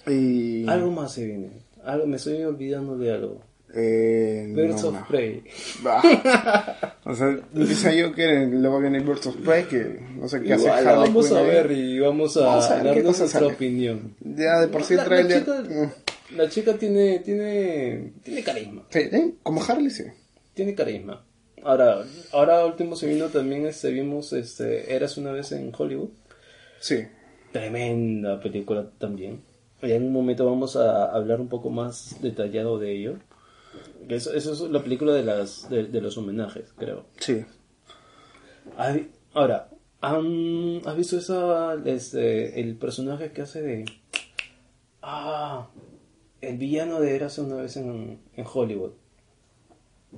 Y. Algo más se viene. Algo, me estoy olvidando de algo. Eh, Birds no, of no. Prey. Bah. *laughs* o sea, empieza yo que luego viene Birds of Prey, que no sé qué hace Igual, Harley vamos a ahí. ver y vamos a, Vamos a ver darnos nuestra sale. opinión. Ya de por sí La- la trailer. chica- mm, La chica tiene, tiene, tiene carisma. sí, ¿eh? Como Harley, sí. Tiene carisma. Ahora, ahora último se vino también, este, vimos, este, Eras una vez en Hollywood. Sí. Tremenda película también. Y en un momento vamos a hablar un poco más detallado de ello. Eso, eso es la película de las de, de los homenajes, creo. Sí. ¿Has vi- Ahora, ¿han- ¿has visto esa, este, el personaje que hace de... Ah, el villano de Eras una vez en, en Hollywood.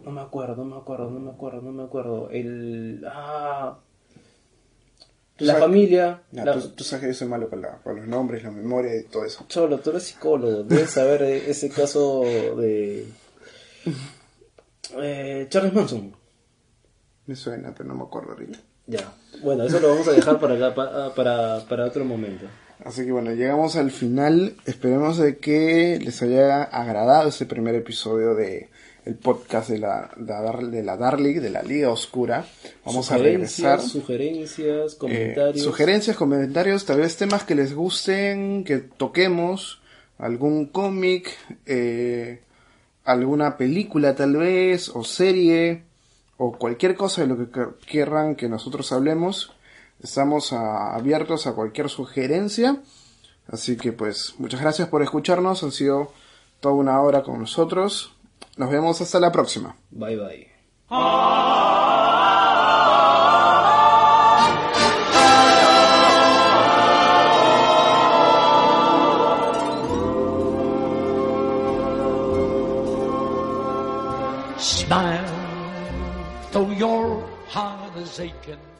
No me acuerdo, no me acuerdo, no me acuerdo, no me acuerdo. El... Ah... La sabes- familia... La- tú, tú sabes que yo soy malo con, la, con los nombres, la memoria y todo eso. Cholo, tú eres psicólogo, debes saber ese caso de... Eh, Charles Manson. Me suena, pero no me acuerdo ahorita. Ya. Bueno, eso lo vamos a dejar para, acá, pa- para, para otro momento. Así que bueno, llegamos al final. Esperemos de que les haya agradado este primer episodio de el podcast de la, de la, Dar- de la Dark de la Liga Oscura. Vamos a regresar. Sugerencias, Eh, comentarios. sugerencias, comentarios, tal vez temas que les gusten, que toquemos, algún cómic, eh, alguna película tal vez, o serie, o cualquier cosa de lo que quer- querran que nosotros hablemos. Estamos ah, abiertos a cualquier sugerencia. Así que pues muchas gracias por escucharnos. Han sido toda una hora con nosotros. Nos vemos hasta la próxima. Bye bye. Forsaken.